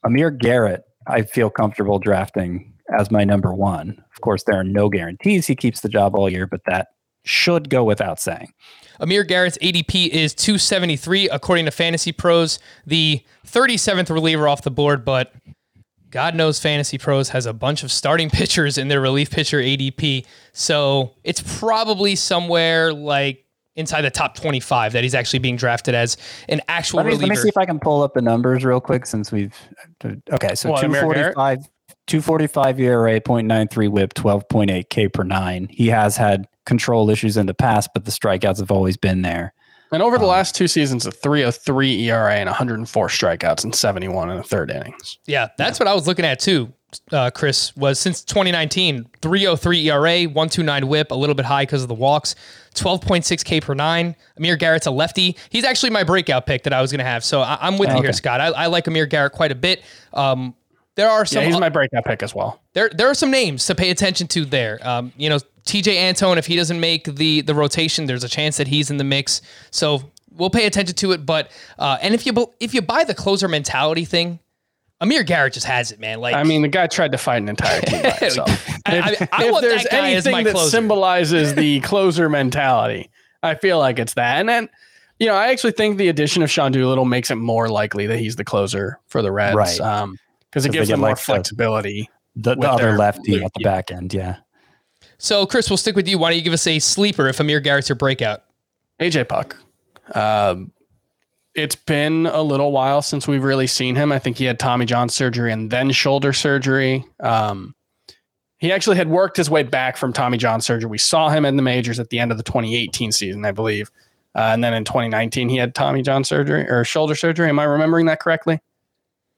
Amir Garrett, I feel comfortable drafting as my number one. Of course, there are no guarantees he keeps the job all year, but that should go without saying. Amir Garrett's ADP is 273 according to Fantasy Pros, the 37th reliever off the board, but God knows Fantasy Pros has a bunch of starting [laughs] pitchers in their relief pitcher ADP. So it's probably somewhere like inside the top 25 that he's actually being drafted as an actual Let me, reliever. let me see if I can pull up the numbers real quick since we've. Okay, so What, 245, 245 ERA, 0.93 whip, 12.8 K per nine. He has had control issues in the past, but the strikeouts have always been there. And over the last two seasons, a 303 ERA and 104 strikeouts and 71 in the third innings. Yeah, that's what I was looking at too. Uh, Chris was since 2019, 303 ERA, 129 whip, a little bit high because of the walks, 12.6 K per nine. Amir Garrett's a lefty. He's actually my breakout pick that I was going to have. So I, I'm with you here, Scott. I, I like Amir Garrett quite a bit. Um, there are some Yeah, he's my breakout pick as well. there there are some names to pay attention to there. Um, you know, Tejay Antone, if he doesn't make the the rotation, there's a chance that he's in the mix. So we'll pay attention to it. But uh, and if you if you buy the closer mentality thing, Amir Garrett just has it, man. Like I mean, the guy tried to fight an entire team by [laughs] himself. I- I- If, I if want there's that anything that closer. symbolizes the [laughs] closer mentality, I feel like it's that. And then, you know, I actually think the addition of Sean Doolittle makes it more likely that he's the closer for the Reds. Right. Um, because it gives them more like the- flexibility. The, With the other their- lefty at the yeah. back end, yeah. So, Chris, we'll stick with you. Why don't you give us a sleeper if Amir Garrett's your breakout? AJ Puk. Um, it's been a little while since we've really seen him. I think he had Tommy John surgery and then shoulder surgery. Um, he actually had worked his way back from Tommy John surgery. We saw him in the majors at the end of the 2018 season, I believe. Uh, and then in 2019, he had Tommy John surgery or shoulder surgery. Am I remembering that correctly?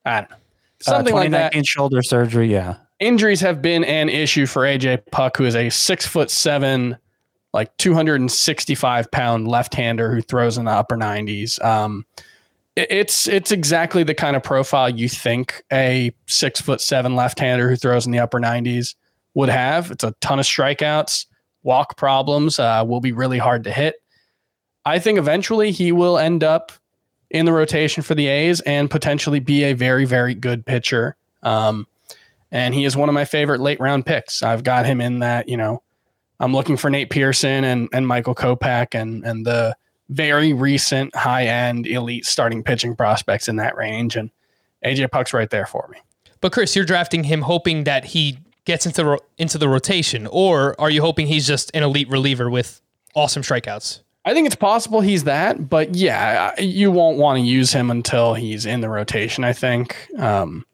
I don't know. Something uh, like that 2019 shoulder surgery, yeah. injuries have been an issue for AJ Puk, who is a six foot seven, like 265 pound left hander who throws in the upper 90s. Um, it- it's it's exactly the kind of profile you think a six foot seven left hander who throws in the upper 90s would have. It's a ton of strikeouts, walk problems, uh, will be really hard to hit. I think eventually he will end up in the rotation for the A's and potentially be a very, very good pitcher. Um, and he is one of my favorite late round picks. I've got him in that, you know, I'm looking for Nate Pearson and, and Michael Kopech and, and the very recent high end elite starting pitching prospects in that range. And AJ Puk's right there for me. But Chris, you're drafting him hoping that he gets into into the rotation, or are you hoping he's just an elite reliever with awesome strikeouts? I think it's possible he's that, but yeah, you won't want to use him until he's in the rotation, I think. Um,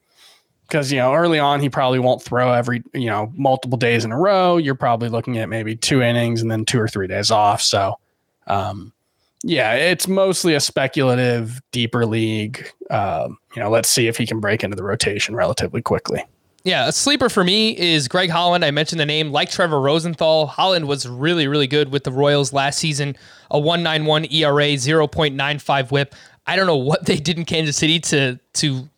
because you know early on he probably won't throw every you know multiple days in a row. You're probably looking at maybe two innings and then two or three days off. So um yeah it's mostly a speculative deeper league. Um you know let's see if he can break into the rotation relatively quickly Yeah, a sleeper for me is Greg Holland. I mentioned the name, like Trevor Rosenthal. Holland was really, really good with the Royals last season. A 191 ERA, 0.95 whip. I don't know what [laughs] they did in Kansas City to to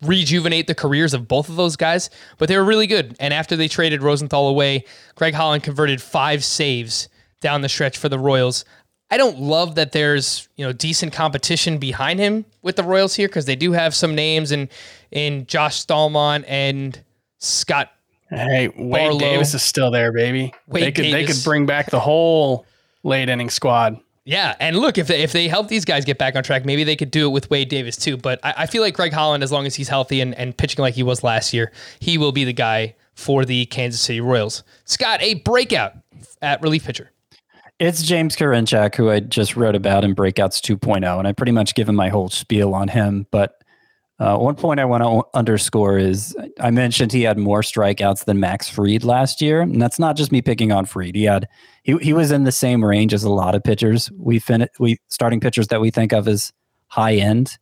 rejuvenate the careers of both of those guys, but they were really good. And after they traded Rosenthal away, Greg Holland converted five saves down the stretch for the Royals. I don't love that there's you know decent competition behind him with the Royals here because they do have some names in in Josh Staumont and Scott. hey wade Barlow. davis is still there baby Wade they could they could bring back the whole late inning squad Yeah, and look if they, if they help these guys get back on track, maybe they could do it with Wade Davis too. But I, I feel like Greg Holland, as long as he's healthy and, and pitching like he was last year, he will be the guy for the Kansas City Royals. Scott, a breakout at relief pitcher. It's James Karinchak, who I just wrote about in Breakouts 2.0, and I pretty much given my whole spiel on him. But uh, one point I want to underscore is I mentioned he had more strikeouts than Max Fried last year, and that's not just me picking on Fried. He had he he was in the same range as a lot of pitchers we fin- we starting pitchers that we think of as high end,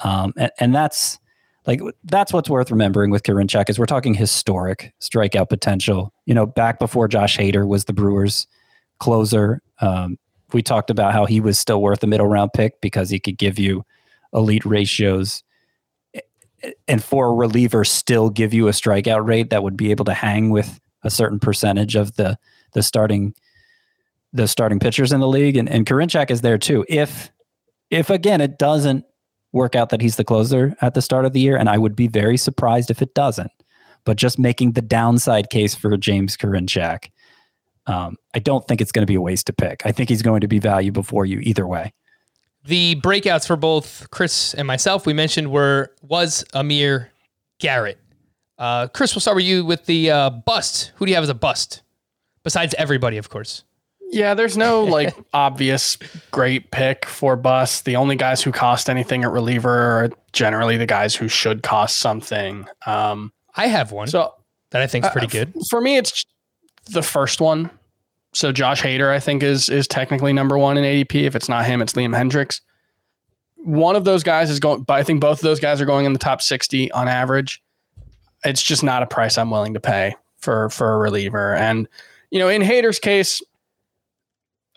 um, and, and that's like that's what's worth remembering with Karinchak is we're talking historic strikeout potential. You know, back before Josh Hader was the Brewers closer. Um, we talked about how he was still worth a middle round pick because he could give you elite ratios and for a reliever still give you a strikeout rate that would be able to hang with a certain percentage of the the starting the starting pitchers in the league and, and Karinchak is there too if if again it doesn't work out that he's the closer at the start of the year and I would be very surprised if it doesn't but just making the downside case for James Karinchak. Um, I don't think it's going to be a waste to pick. I think he's going to be value before you either way. The breakouts for both Chris and myself we mentioned were was Amir Garrett. Uh, Chris, we'll start with you with the uh, bust. Who do you have as a bust? Besides everybody, of course. Yeah, there's no [laughs] like obvious great pick for bust. The only guys who cost anything at reliever are generally the guys who should cost something. Um, I have one so that I think is pretty uh, good. for me, it's the first one. So Josh Hader, I think, is is technically number one in ADP. If it's not him, it's Liam Hendriks. One of those guys is going, but I think both of those guys are going in the top 60 on average. It's just not a price I'm willing to pay for for a reliever. And you know, in Hader's case,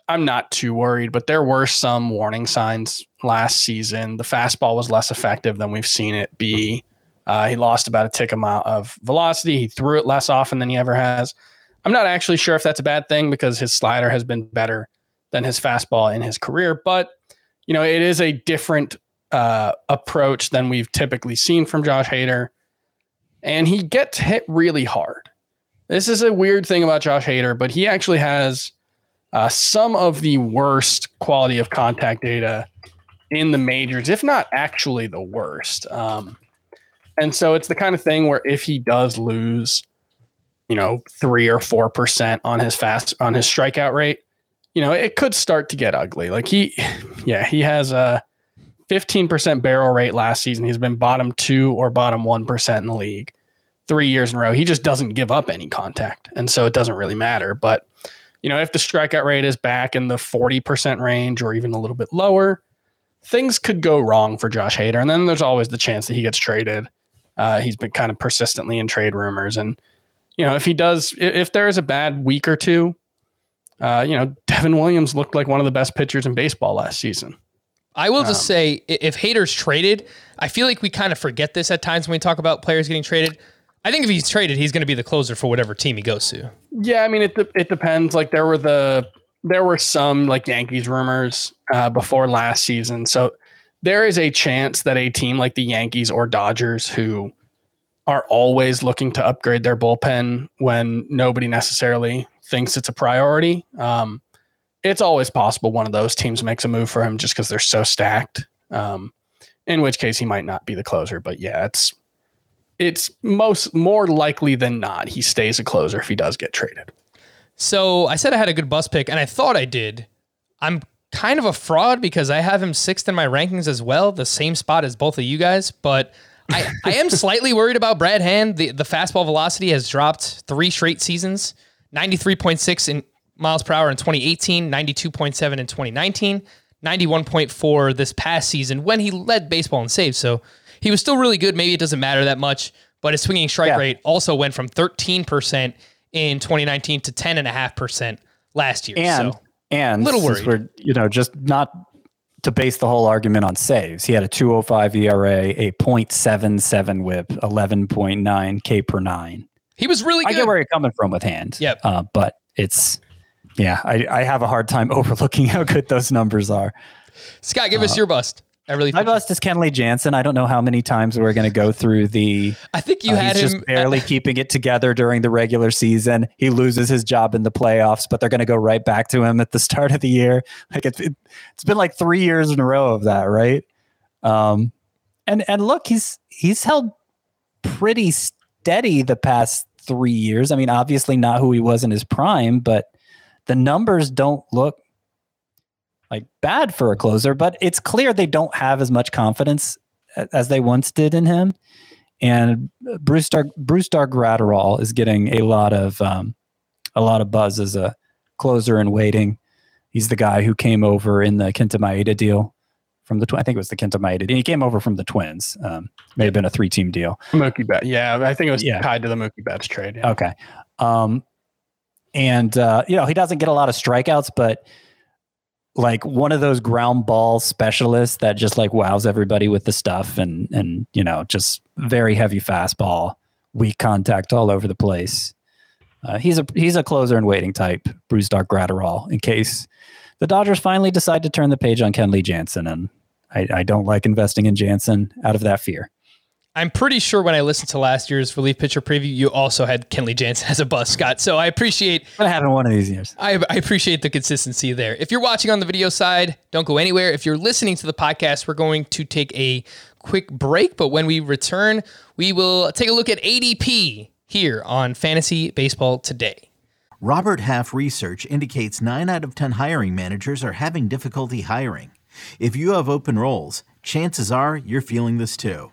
I'm not too worried, but there were some warning signs last season. The fastball was less effective than we've seen it be. Uh, he lost about a tick amount of velocity. He threw it less often than he ever has. I'm not actually sure if that's a bad thing because his slider has been better than his fastball in his career, but you know it is a different uh, approach than we've typically seen from Josh Hader, and he gets hit really hard. This is a weird thing about Josh Hader, but he actually has uh, some of the worst quality of contact data in the majors, if not actually the worst. Um, and so it's the kind of thing where if he does lose, you know, three or four percent on his fast on his strikeout rate, you know, it could start to get ugly. Like he, [sighs] yeah, he has a 15% barrel rate last season. He's been bottom two or bottom 1% in the league three years in a row. He just doesn't give up any contact. And so it doesn't really matter. But, you know, if the strikeout rate is back in the 40% range or even a little bit lower, things could go wrong for Josh Hader. And then there's always the chance that he gets traded. Uh, he's been kind of persistently in trade rumors. And, you know, if he does, if, there is a bad week or two, uh, you know, Devin Williams looked like one of the best pitchers in baseball last season. I will just say, if Hader's traded, I feel like we kind of forget this at times when we talk about players getting traded. I think if he's traded, he's going to be the closer for whatever team he goes to. Yeah, I mean it. de- It depends. Like there were the there were some like Yankees rumors uh, before last season, so there is a chance that a team like the Yankees or Dodgers, who are always looking to upgrade their bullpen when nobody necessarily thinks it's a priority, um, it's always possible one of those teams makes a move for him just because they're so stacked. Um, in which case he might not be the closer, but yeah, it's it's most more likely than not he stays a closer if he does get traded. So I said I had a good bus pick, and I thought I did. I'm kind of a fraud because I have him sixth in my rankings as well, the same spot as both of you guys. But I, I am slightly worried about Brad Hand. The, the fastball velocity has dropped three straight seasons 93.6 in miles per hour in 2018, 92.7 in 2019, 91.4 this past season when he led baseball in saves. So he was still really good. Maybe it doesn't matter that much, but his swinging strike Yeah. rate also went from 13% in 2019 to 10.5% last year. And so and Little worried. we're you know just not to base the whole argument on saves. He had a 205 ERA, a .77 WHIP, 11.9 K per nine. he was really I good. get where you're coming from with hand. Yep. Uh, but it's yeah, I, I have a hard time [laughs] overlooking how good those numbers are. Scott, give us your bust. I really My bust is Kenley Jansen. I don't know how many times we're going to go through the. I think you uh, had he's him just barely keeping it together during the regular season. He loses his job in the playoffs, but they're going to go right back to him at the start of the year. Like it's it, it's been like three years in a row of that, right? Um, and and look, he's he's held pretty steady the past three years. I mean, obviously not who he was in his prime, but the numbers don't look like bad for a closer, but it's clear they don't have as much confidence as they once did in him. And Bruce Dar- Brusdar is getting a lot of um, a lot of buzz as a closer in waiting. He's the guy who came over in the Kenta Maeda deal from the I think it was the Kenta Maeda. He came over from the Twins. Um, may have been a three team deal. Mookie Bet. Yeah, I think it was Yeah. tied to the Mookie Betts trade. Yeah. Okay. Um, and uh, you know, he doesn't get a lot of strikeouts, but like one of those ground ball specialists that just like wows everybody with the stuff and and you know, just very heavy fastball, weak contact all over the place. Uh, he's a he's a closer and waiting type, Brusdar Graterol, in case the Dodgers finally decide to turn the page on Kenley Jansen. And I, I don't like investing in Jansen out of that fear. I'm pretty sure when I listened to last year's relief pitcher preview, you also had Kenley Jansen [laughs] as a bust, Scott. So I appreciate Gonna happen one of these years. I, I appreciate the consistency there. If you're watching on the video side, don't go anywhere. If you're listening to the podcast, we're going to take a quick break. But when we return, we will take a look at ADP here on Fantasy Baseball Today. Robert Half research indicates 9 out of 10 hiring managers are having difficulty hiring. If you have open roles, chances are you're feeling this too.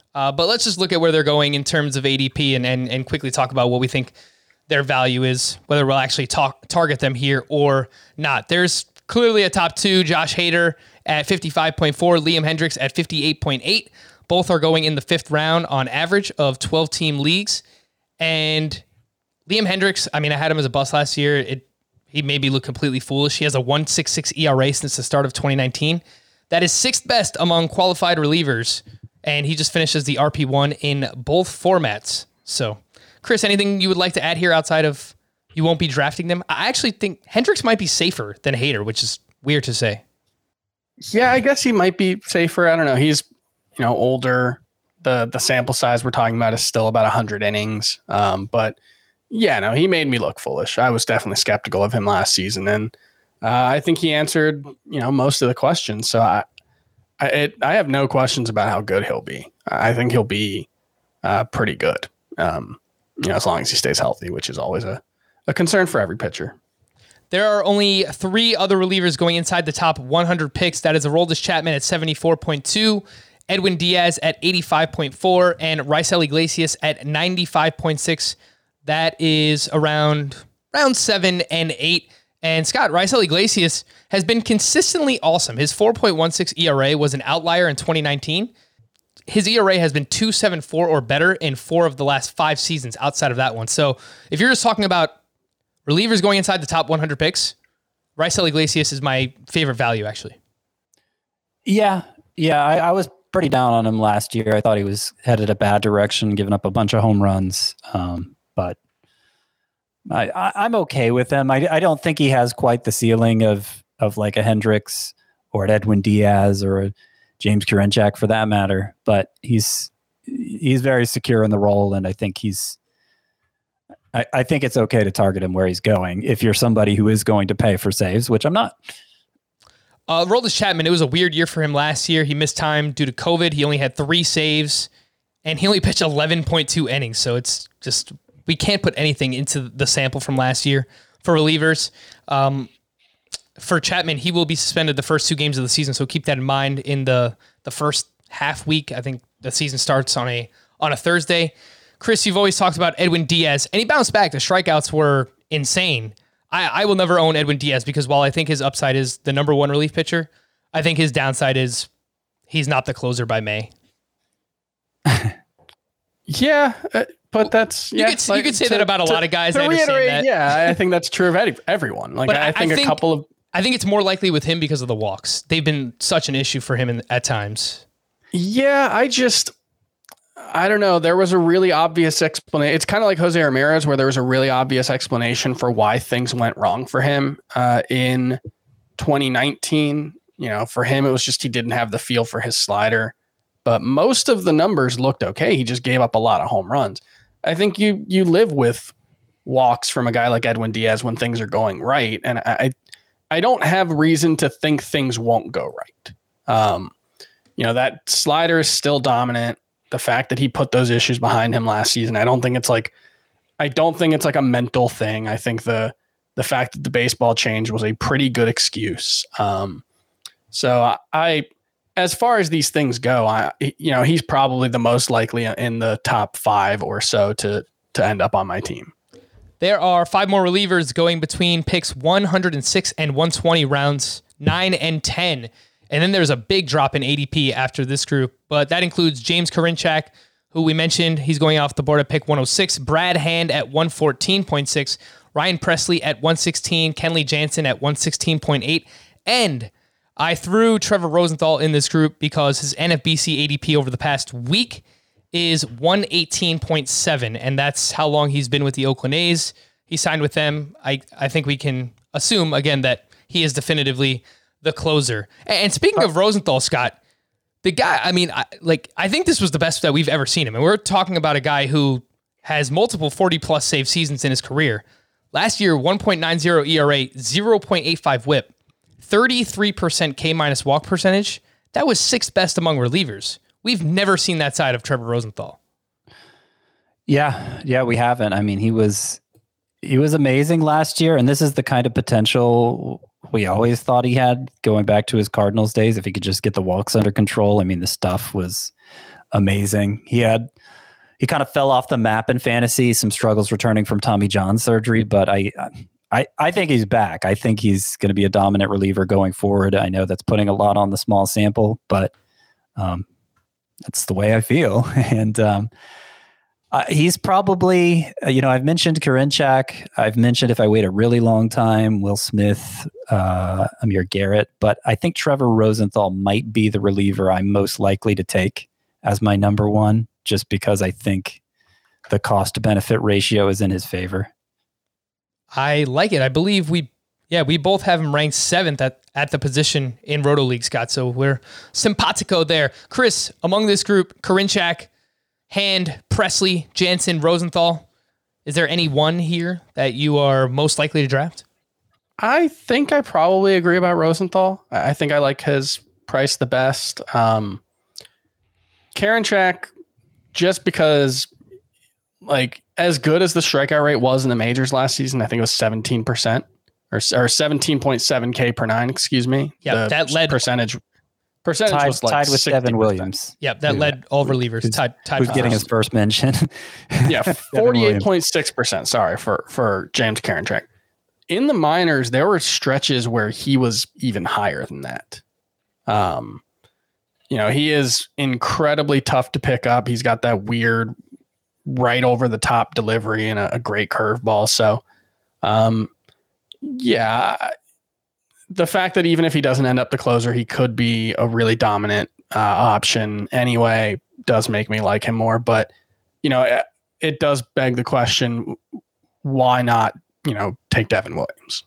uh, but let's just look at where they're going in terms of ADP and, and, and quickly talk about what we think their value is, whether we'll actually talk, target them here or not. There's clearly a top two, Josh Hader at 55.4, Liam Hendriks at 58.8. Both are going in the fifth round on average of 12 team leagues. And Liam Hendriks, I mean, I had him as a bust last year. It he made me look completely foolish. He has a 166 ERA since the start of 2019. That is sixth best among qualified relievers, and he just finishes the RP1 in both formats. So, Chris, anything you would like to add here outside of you won't be drafting them? I actually think Hendriks might be safer than Hader, which is weird to say. Yeah, I guess he might be safer. I don't know. He's you know older. The the sample size we're talking about is still about 100 innings. Um, but yeah, no, he made me look foolish. I was definitely skeptical of him last season, and uh, I think he answered you know most of the questions. So I I, it, I have no questions about how good he'll be. I think he'll be uh, pretty good. Um, you know, as long as he stays healthy, which is always a, a concern for every pitcher. There are only three other relievers going inside the top 100 picks. That is Aroldis Chapman at 74.2, Edwin Diaz at 85.4, and Raisel Iglesias at 95.6. That is around round seven and eight. And Scott Raisel Iglesias has been consistently awesome. His 4.16 ERA was an outlier in 2019. His ERA has been 2.74 or better in four of the last five seasons outside of that one. So if you're just talking about relievers going inside the top 100 picks, Raisel Iglesias is my favorite value, actually. Yeah, yeah, I, I was pretty down on him last year. I thought he was headed a bad direction, giving up a bunch of home runs. Um, but I, am okay with him. I, I don't think he has quite the ceiling of of like a Hendriks or an Edwin Diaz or a James Karinchak for that matter. But he's he's very secure in the role, and I think he's. I, I think it's okay to target him where he's going if you're somebody who is going to pay for saves, which I'm not. Uh, Roldis Chapman, it was a weird year for him last year. He missed time due to COVID. He only had three saves, and he only pitched 11.2 innings. So it's just we can't put anything into the sample from last year for relievers. Um, for Chapman, he will be suspended the first two games of the season, so keep that in mind. In the the first half week, I think the season starts on a on a Thursday. Chris, you've always talked about Edwin Diaz, and he bounced back. The strikeouts were insane. I, I will never own Edwin Diaz because while I think his upside is the number one relief pitcher, I think his downside is he's not the closer by May. [laughs] yeah, uh, but that's you yeah, could you could say to- that about a to- lot of guys. to I reiterate, that. yeah, I think that's true of everyone. Like I, I- I think a couple of I think it's more likely with him because of the walks. They've been such an issue for him in, at times. Yeah, I just I don't know. There was a really obvious explanation. It's kind of like Jose Ramirez, where there was a really obvious explanation for why things went wrong for him uh, in 2019. You know, for him, it was just he didn't have the feel for his slider. But most of the numbers looked okay. He just gave up a lot of home runs. I think you you live with walks from a guy like Edwin Diaz when things are going right, and I I don't have reason to think things won't go right. Um, you know that slider is still dominant. The fact that he put those issues behind him last season, I don't think it's like I don't think it's like a mental thing. I think the the fact that the baseball change was a pretty good excuse. Um, so I, I, as far as these things go, I you know he's probably the most likely in the top five or so to to end up on my team. There are five more relievers going between picks 106 and 120 rounds 9 and 10. And then there's a big drop in ADP after this group, but that includes James Karinchak, who we mentioned, he's going off the board at pick 106. Brad Hand at 114.6. Ryan Pressly at 116. Kenley Jansen at 116.8. And I threw Trevor Rosenthal in this group because his NFBC ADP over the past week is 118.7. And that's how long he's been with the Oakland A's. He signed with them. I, I think we can assume, again, that he is definitively the closer. And speaking of Rosenthal, Scott, the guy, I mean, I, like, I think this was the best that we've ever seen him. And we're talking about a guy who has multiple 40 plus save seasons in his career. Last year, 1.90 ERA, 0.85 whip, 33% K minus walk percentage. That was sixth best among relievers. We've never seen that side of Trevor Rosenthal. Yeah, yeah, we haven't. I mean, he was he was amazing last year, and this is the kind of potential we always thought he had going back to his Cardinals days. If he could just get the walks under control, I mean, the stuff was amazing. He had he kind of fell off the map in fantasy, some struggles returning from Tommy John surgery, but I I I think he's back. I think he's going to be a dominant reliever going forward. I know that's putting a lot on the small sample, but um, that's the way I feel, [laughs] and um, uh, he's probably, uh, you know, I've mentioned Karinchak. I've mentioned if I wait a really long time, Will Smith, uh, Amir Garrett. But I think Trevor Rosenthal might be the reliever I'm most likely to take as my number one, just because I think the cost benefit ratio is in his favor. I like it. I believe we, yeah, we both have him ranked seventh at, at the position in Roto League, Scott. So we're simpatico there. Chris, among this group, Karinchak, Hand, Pressly, Jansen, Rosenthal. Is there any one here that you are most likely to draft? I think I probably agree about Rosenthal. I think I like his price the best. Um, Karinchak, just because, like, as good as the strikeout rate was in the majors last season, I think it was 17% or, or 17.7 K per nine, excuse me. Yeah, that led- percentage. Percentage Tied, was like tied with 60%. Devin Williams. Yep, that led all relievers. Who's- Tied, tied Who's getting his first mention? [laughs] Yeah, [laughs] Devin forty-eight Williams. point six percent. Sorry for for James Karinchak. In the minors, there were stretches where he was even higher than that. Um, you know, he is incredibly tough to pick up. He's got that weird, right over the top delivery and a, a great curveball. So, um, yeah, the fact that even if he doesn't end up the closer, he could be a really dominant uh, option anyway does make me like him more. But you know, it, it does beg the question: Why not? You know, take Devin Williams.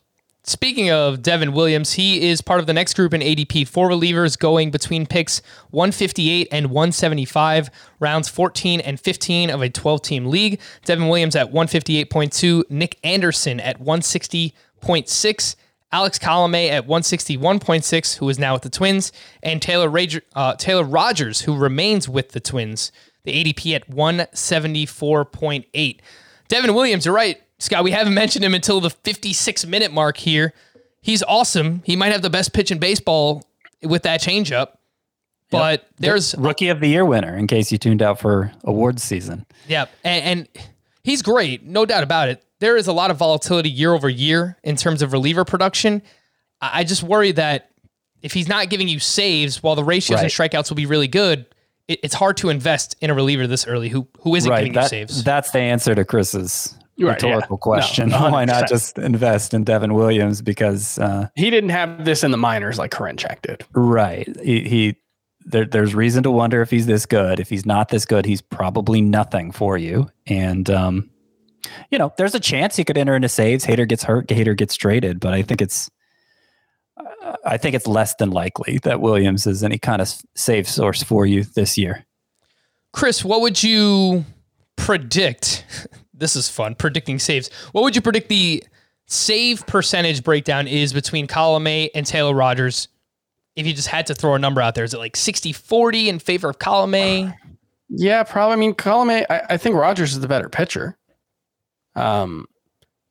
Speaking of Devin Williams, he is part of the next group in ADP. Four relievers going between picks 158 and 175, rounds 14 and 15 of a 12 team league. Devin Williams at 158.2, Nick Anderson at 160.6, Alex Colome at 161.6, who is now with the Twins, and Taylor, Rager, uh, Taylor Rogers, who remains with the Twins. The ADP at 174.8. Devin Williams, you're right. Scott, we haven't mentioned him until the 56 minute mark here. He's awesome. He might have the best pitch in baseball with that changeup. But there's Rookie of the Year winner, in case you tuned out for awards season. Yep. and, and he's great, no doubt about it. There is a lot of volatility year over year in terms of reliever production. I just worry that if he's not giving you saves, while the ratios and strikeouts will be really good, it, it's hard to invest in a reliever this early who who isn't right. giving That, you saves. That's the answer to Chris's Right, yeah. rhetorical question. [laughs] No, Why not just invest in Devin Williams? Because uh, He didn't have this in the minors like Karinchak did. right, he, he there, there's reason to wonder if he's this good. If he's not this good, he's probably nothing for you. And um, you know, there's a chance he could enter into saves. Hader gets hurt, Hader gets traded, but I think it's uh, I think it's less than likely that Williams is any kind of save source for you this year. Chris, what would you predict? This is fun, predicting saves. What would you predict the save percentage breakdown is between Colome and Taylor Rogers? If you just had to throw a number out there, is it like 60 40 in favor of Colome? Yeah, probably. I mean, Colome, I, I think Rogers is the better pitcher. Um,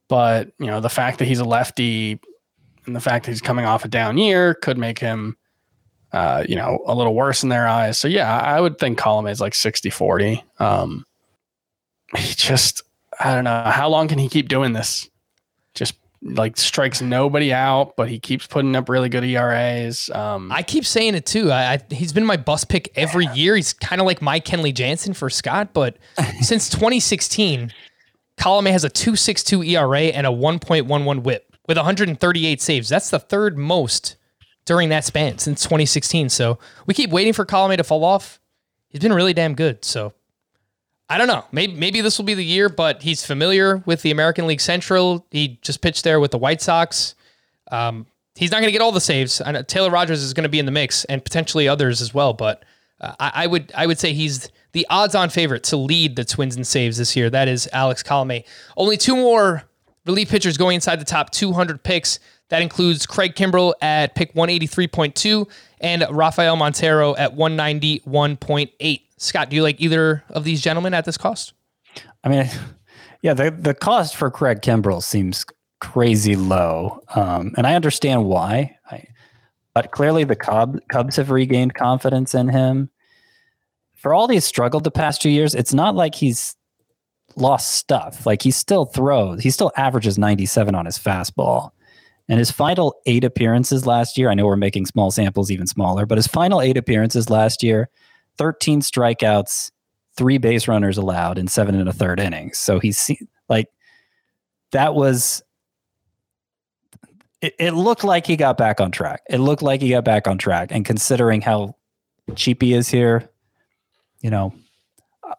but you know, the fact that he's a lefty and the fact that he's coming off a down year could make him, uh, you know, a little worse in their eyes. So yeah, I would think Colome is like 60 40. Um, he just, I don't know. How long can he keep doing this? Just like strikes nobody out, but he keeps putting up really good ERAs. Um, I keep saying it too. I, I, he's been my bus pick every year. He's kind of like my Kenley Jansen for Scott, but [laughs] since 2016, Colome has a 2.62 ERA and a 1.11 WHIP with 138 saves. That's the third most during that span since 2016. So we keep waiting for Colome to fall off. He's been really damn good. So I don't know. Maybe maybe this will be the year, but he's familiar with the American League Central. He just pitched there with the White Sox. Um, he's not going to get all the saves. Taylor Rogers is going to be in the mix, and potentially others as well. But uh, I, I, would I would say he's the odds-on favorite to lead the Twins in saves this year. That is Alex Colome. Only two more relief pitchers going inside the top 200 picks. That includes Craig Kimbrel at pick 183.2 and Rafael Montero at 191.8. Scott, do you like either of these gentlemen at this cost? I mean, [laughs] yeah, the, the cost for Craig Kimbrel seems crazy low. Um, and I understand why. I, but clearly the Cub, Cubs have regained confidence in him. For all he's struggled the past two years, it's not like he's lost stuff. Like he still throws, he still averages 97 on his fastball. And his final eight appearances last year, I know we're making small samples even smaller, but his final eight appearances last year, 13 strikeouts, three base runners allowed in seven and a third innings. So he's like, that was, it, it looked like he got back on track. It looked like he got back on track. And considering how cheap he is here, you know,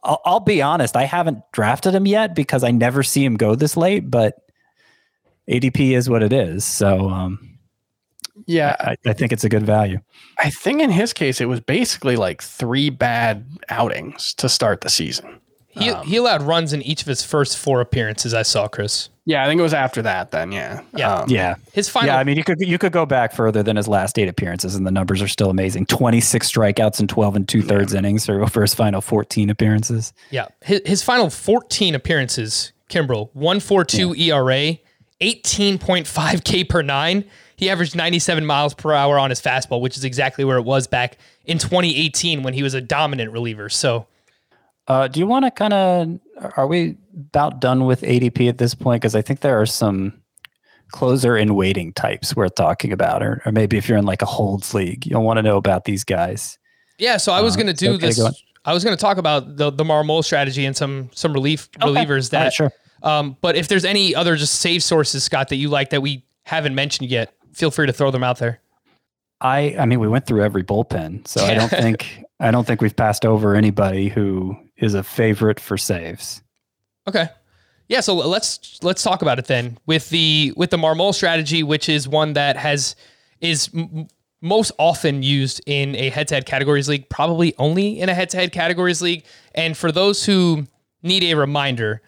I'll, I'll be honest, I haven't drafted him yet because I never see him go this late, but ADP is what it is. So, um, yeah, I, I, think it's a good value. I think in his case, it was basically like three bad outings to start the season. He, um, he allowed runs in each of his first four appearances. I saw Chris. Yeah, I think it was after that. Then, yeah, yeah, um, yeah. His final. Yeah, I mean, you could you could go back further than his last eight appearances, and the numbers are still amazing. Twenty six strikeouts and twelve and two thirds yeah. innings for, for his final fourteen appearances. Yeah, his, his final fourteen appearances, Kimbrel one four two yeah. ERA, eighteen point five K per nine. He averaged ninety seven miles per hour on his fastball, which is exactly where it was back in twenty eighteen when he was a dominant reliever. So uh, do you want to kind of? Are we about done with ADP at this point? Because I think there are some closer in waiting types we're talking about, or, or maybe if you're in like a holds league, you'll want to know about these guys. Yeah, so I was uh, going to do okay, this. I was going to talk about the the Marmol strategy and some some relief okay. relievers that. Right, sure. Um, but if there's any other just save sources, Scott, that you like that we haven't mentioned yet, feel free to throw them out there. I I mean, we went through every bullpen, so I don't think [laughs] I don't think we've passed over anybody who is a favorite for saves. Okay. Yeah, so let's let's talk about it then with the with the Marmol strategy, which is one that has is m- most often used in a head-to-head categories league, probably only in a head-to-head categories league. And for those who need a reminder,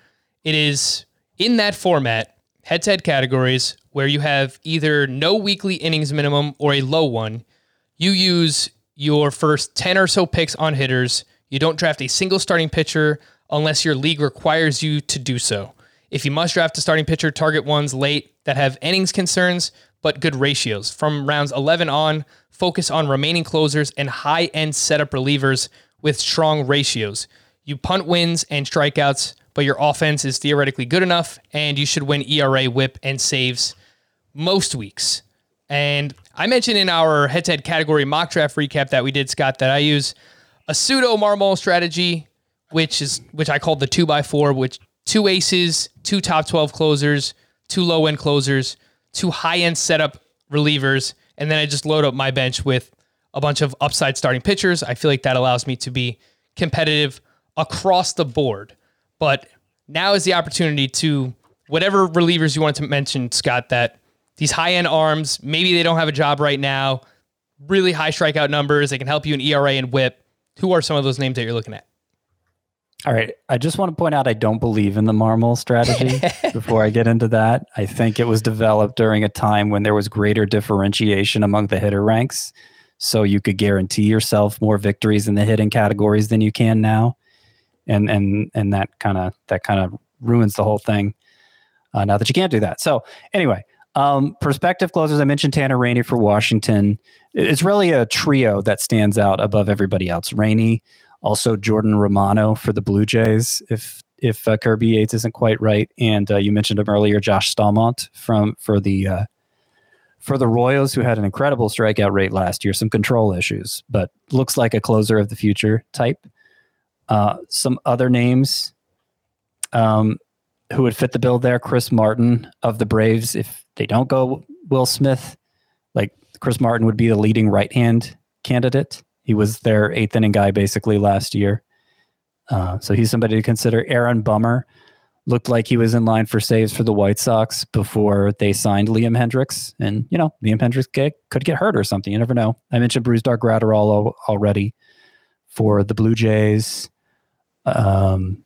it is in that format, head-to-head categories, where you have either no weekly innings minimum or a low one. You use your first 10 or so picks on hitters you don't draft a single starting pitcher unless your league requires you to do so. If you must draft a starting pitcher, target ones late that have innings concerns but good ratios. From rounds 11 on, focus on remaining closers and high end setup relievers with strong ratios. You punt wins and strikeouts, but your offense is theoretically good enough, and you should win ERA, whip, and saves most weeks. And I mentioned in our head to head category mock draft recap that we did, Scott, that I use a pseudo Marmol strategy, which is which I called the two by four, which two aces, two top twelve closers, two low end closers, two high end setup relievers, and then I just load up my bench with a bunch of upside starting pitchers. I feel like that allows me to be competitive across the board. But now is the opportunity to whatever relievers you want to mention, Scott, that these high end arms, maybe they don't have a job right now, really high strikeout numbers, they can help you in ERA and whip. Who are some of those names that you're looking at? All right. I just want to point out I don't believe in the Marmol strategy [laughs] before I get into that. I think it was developed during a time when there was greater differentiation among the hitter ranks. So you could guarantee yourself more victories in the hitting categories than you can now. And and and that kind of that kind of ruins the whole thing. Uh, now that you can't do that. So anyway, um, perspective closers. I mentioned Tanner Rainey for Washington. It's really a trio that stands out above everybody else. Rainey, also Jordan Romano for the Blue Jays. If if uh, Kirby Yates isn't quite right. And uh, you mentioned him earlier, Josh Staumont from for the uh, for the Royals, who had an incredible strikeout rate last year, some control issues, but looks like a closer of the future type. Uh, some other names um, who would fit the bill there: Chris Martin of the Braves. If they don't go Will Smith, like Chris Martin would be the leading right hand candidate. He was their eighth inning guy basically last year. Uh, so he's somebody to consider. Aaron Bummer looked like he was in line for saves for the White Sox before they signed Liam Hendriks. And, you know, Liam Hendriks get, could get hurt or something. You never know. I mentioned Brusdar Graterol al- already for the Blue Jays. Um,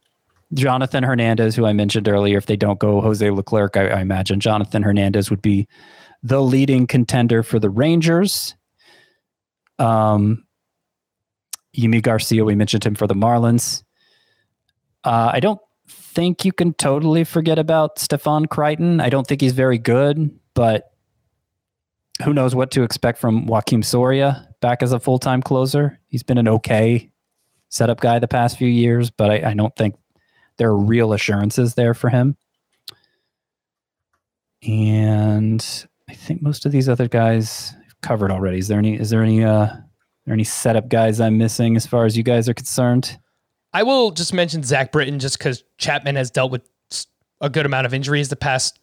Jonathan Hernandez, who I mentioned earlier, if they don't go Jose Leclerc, I, I imagine Jonathan Hernandez would be the leading contender for the Rangers. Um, Yimi Garcia, we mentioned him for the Marlins. Uh, I don't think you can totally forget about Stefan Crichton. I don't think he's very good, but who knows what to expect from Joaquin Soria back as a full time closer. He's been an okay setup guy the past few years, but I, I don't think there are real assurances there for him. And I think most of these other guys covered already. Is there any? Is there any? Uh, there any setup guys I'm missing as far as you guys are concerned? I will just mention Zach Britton just because Chapman has dealt with a good amount of injuries the past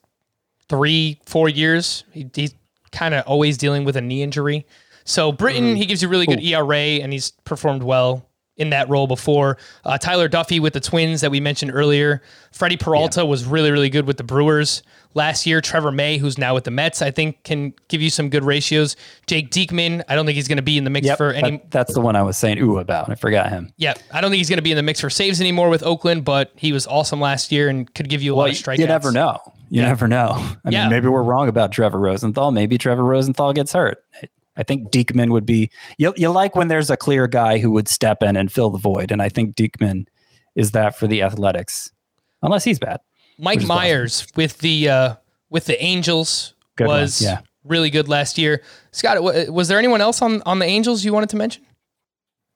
three, four years. He, he's kind of always dealing with a knee injury. So Britton, he gives you really good ERA and he's performed well in that role before. Uh, Tyler Duffey with the Twins that we mentioned earlier. Freddy Peralta was really, really good with the Brewers last year. Trevor May, who's now with the Mets, I think can give you some good ratios. Jake Diekman, I don't think he's going to be in the mix for any. that- that's the one I was saying ooh about. I forgot him. Yeah, I don't think he's going to be in the mix for saves anymore with Oakland, but he was awesome last year and could give you a lot of strikeouts. you never know. You never know. I Yeah. mean, maybe we're wrong about Trevor Rosenthal. Maybe Trevor Rosenthal gets hurt. I think Diekman would be. You, you like when there's a clear guy who would step in and fill the void, and I think Diekman is that for the Athletics, unless he's bad. Mike Mayers with the uh, with the Angels Good one, was yeah. really good last year. Scott, was there anyone else on on the Angels you wanted to mention?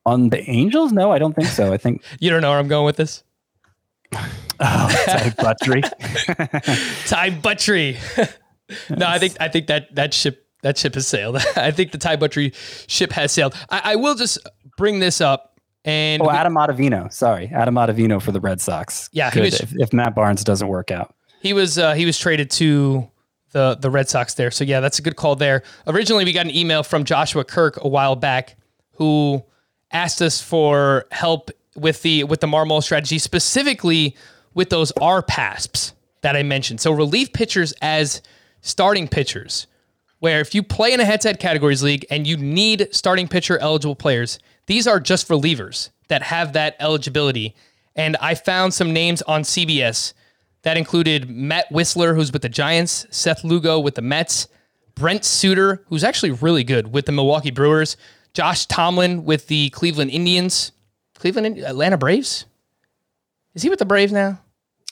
On the Angels, no, I don't think so. I think [laughs] You don't know where I'm going with this. [laughs] oh, Ty Buttrey. [laughs] Ty Buttrey. no, I think I think that that ship that ship has sailed. [laughs] I think the Ty Buttrey ship has sailed. I, I will just bring this up and Oh, Adam Ottavino. Sorry, Adam Ottavino for the Red Sox. Yeah, Good, was- if, if Matt Barnes doesn't work out. He was uh, he was traded to the the Red Sox there. So yeah, that's a good call there. Originally, we got an email from Joshua Kirk a while back who asked us for help with the with the Marmol strategy, specifically with those R pasps that I mentioned. So relief pitchers as starting pitchers, where if you play in a head-to-head categories league and you need starting pitcher eligible players, these are just relievers that have that eligibility. And I found some names on CBS that included Matt Wisler, who's with the Giants, Seth Lugo with the Mets, Brent Suter, who's actually really good with the Milwaukee Brewers, Josh Tomlin with the Cleveland Indians, Cleveland Atlanta Braves. Is he with the Braves now?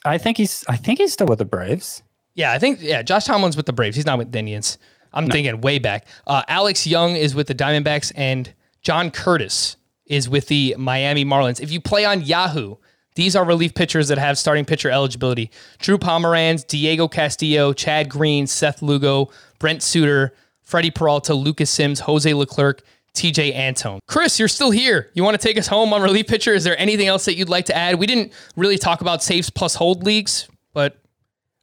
I think he's. I think he's still with the Braves. Yeah, I think yeah. Josh Tomlin's with the Braves. He's not with the Indians. I'm thinking way back. Uh, Alex Young is with the Diamondbacks, and John Curtis is with the Miami Marlins. If you play on Yahoo, these are relief pitchers that have starting pitcher eligibility: Drew Pomeranz, Diego Castillo, Chad Green, Seth Lugo, Brent Suter, Freddy Peralta, Lucas Sims, Jose Leclerc. Tejay Antone. Chris, you're still here. You want to take us home on relief pitcher? Is there anything else that you'd like to add? We didn't really talk about saves plus hold leagues, but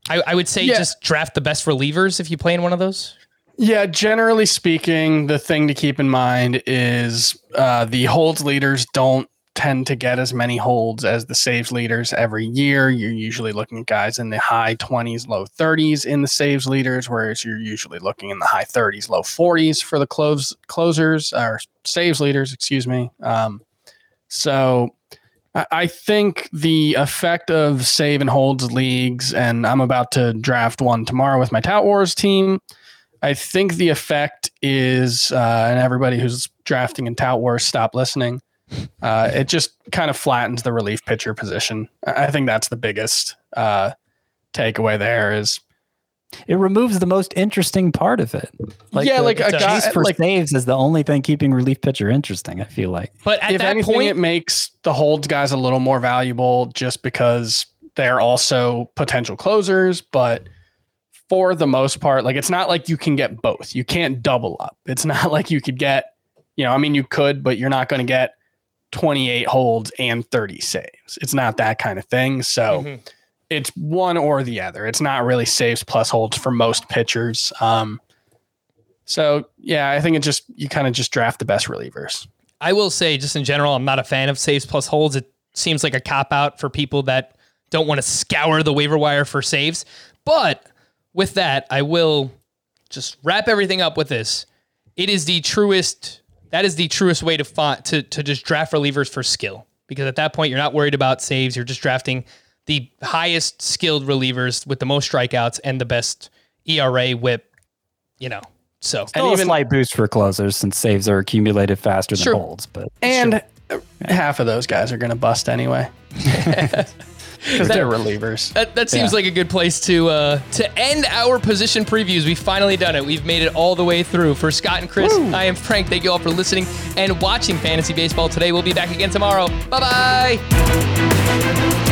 I, I would say Yeah. just draft the best relievers if you play in one of those. Yeah, generally speaking, the thing to keep in mind is uh, the holds leaders don't tend to get as many holds as the saves leaders every year. You're usually looking at guys in the high 20s, low 30s in the saves leaders, whereas you're usually looking in the high 30s, low 40s for the close closers or saves leaders, excuse me. Um, so I- I think the effect of save and holds leagues, and I'm about to draft one tomorrow with my Tout Wars team. I think the effect is, uh, and everybody who's drafting in Tout Wars, stop listening. Uh, it just kind of flattens the relief pitcher position. I I think that's the biggest uh, takeaway there is It removes the most interesting part of it. Yeah, the like a guy- chase for like- saves is the only thing keeping relief pitcher interesting. I feel like. But at if that anything, point, it makes the holds guys a little more valuable just because they're also potential closers. But for the most part, like it's not like you can get both. You can't double up. It's not [laughs] like you could get, you know, I mean, you could, but you're not going to get 28 holds and 30 saves. It's not that kind of thing. So Mhm. it's one or the other. It's not really saves plus holds for most pitchers. Um, so yeah, I think it just you kind of just draft the best relievers. I will say, just in general, I'm not a fan of saves plus holds. It seems like a cop out for people that don't want to scour the waiver wire for saves. But with that, I will just wrap everything up with this. It is the truest. That is the truest way to find to to just draft relievers for skill because at that point you're not worried about saves. You're just drafting the highest skilled relievers with the most strikeouts and the best ERA, WHIP. You know, so Still a slight boost for closers since saves are accumulated faster than holds. But And half of those guys are going to bust anyway. [laughs] [laughs] Because they're relievers. That, that seems like a good place to uh, to end our position previews. We've finally done it. We've made it all the way through. For Scott and Chris, I am Frank. Thank you all for listening and watching Fantasy Baseball today. We'll be back again tomorrow. Bye bye.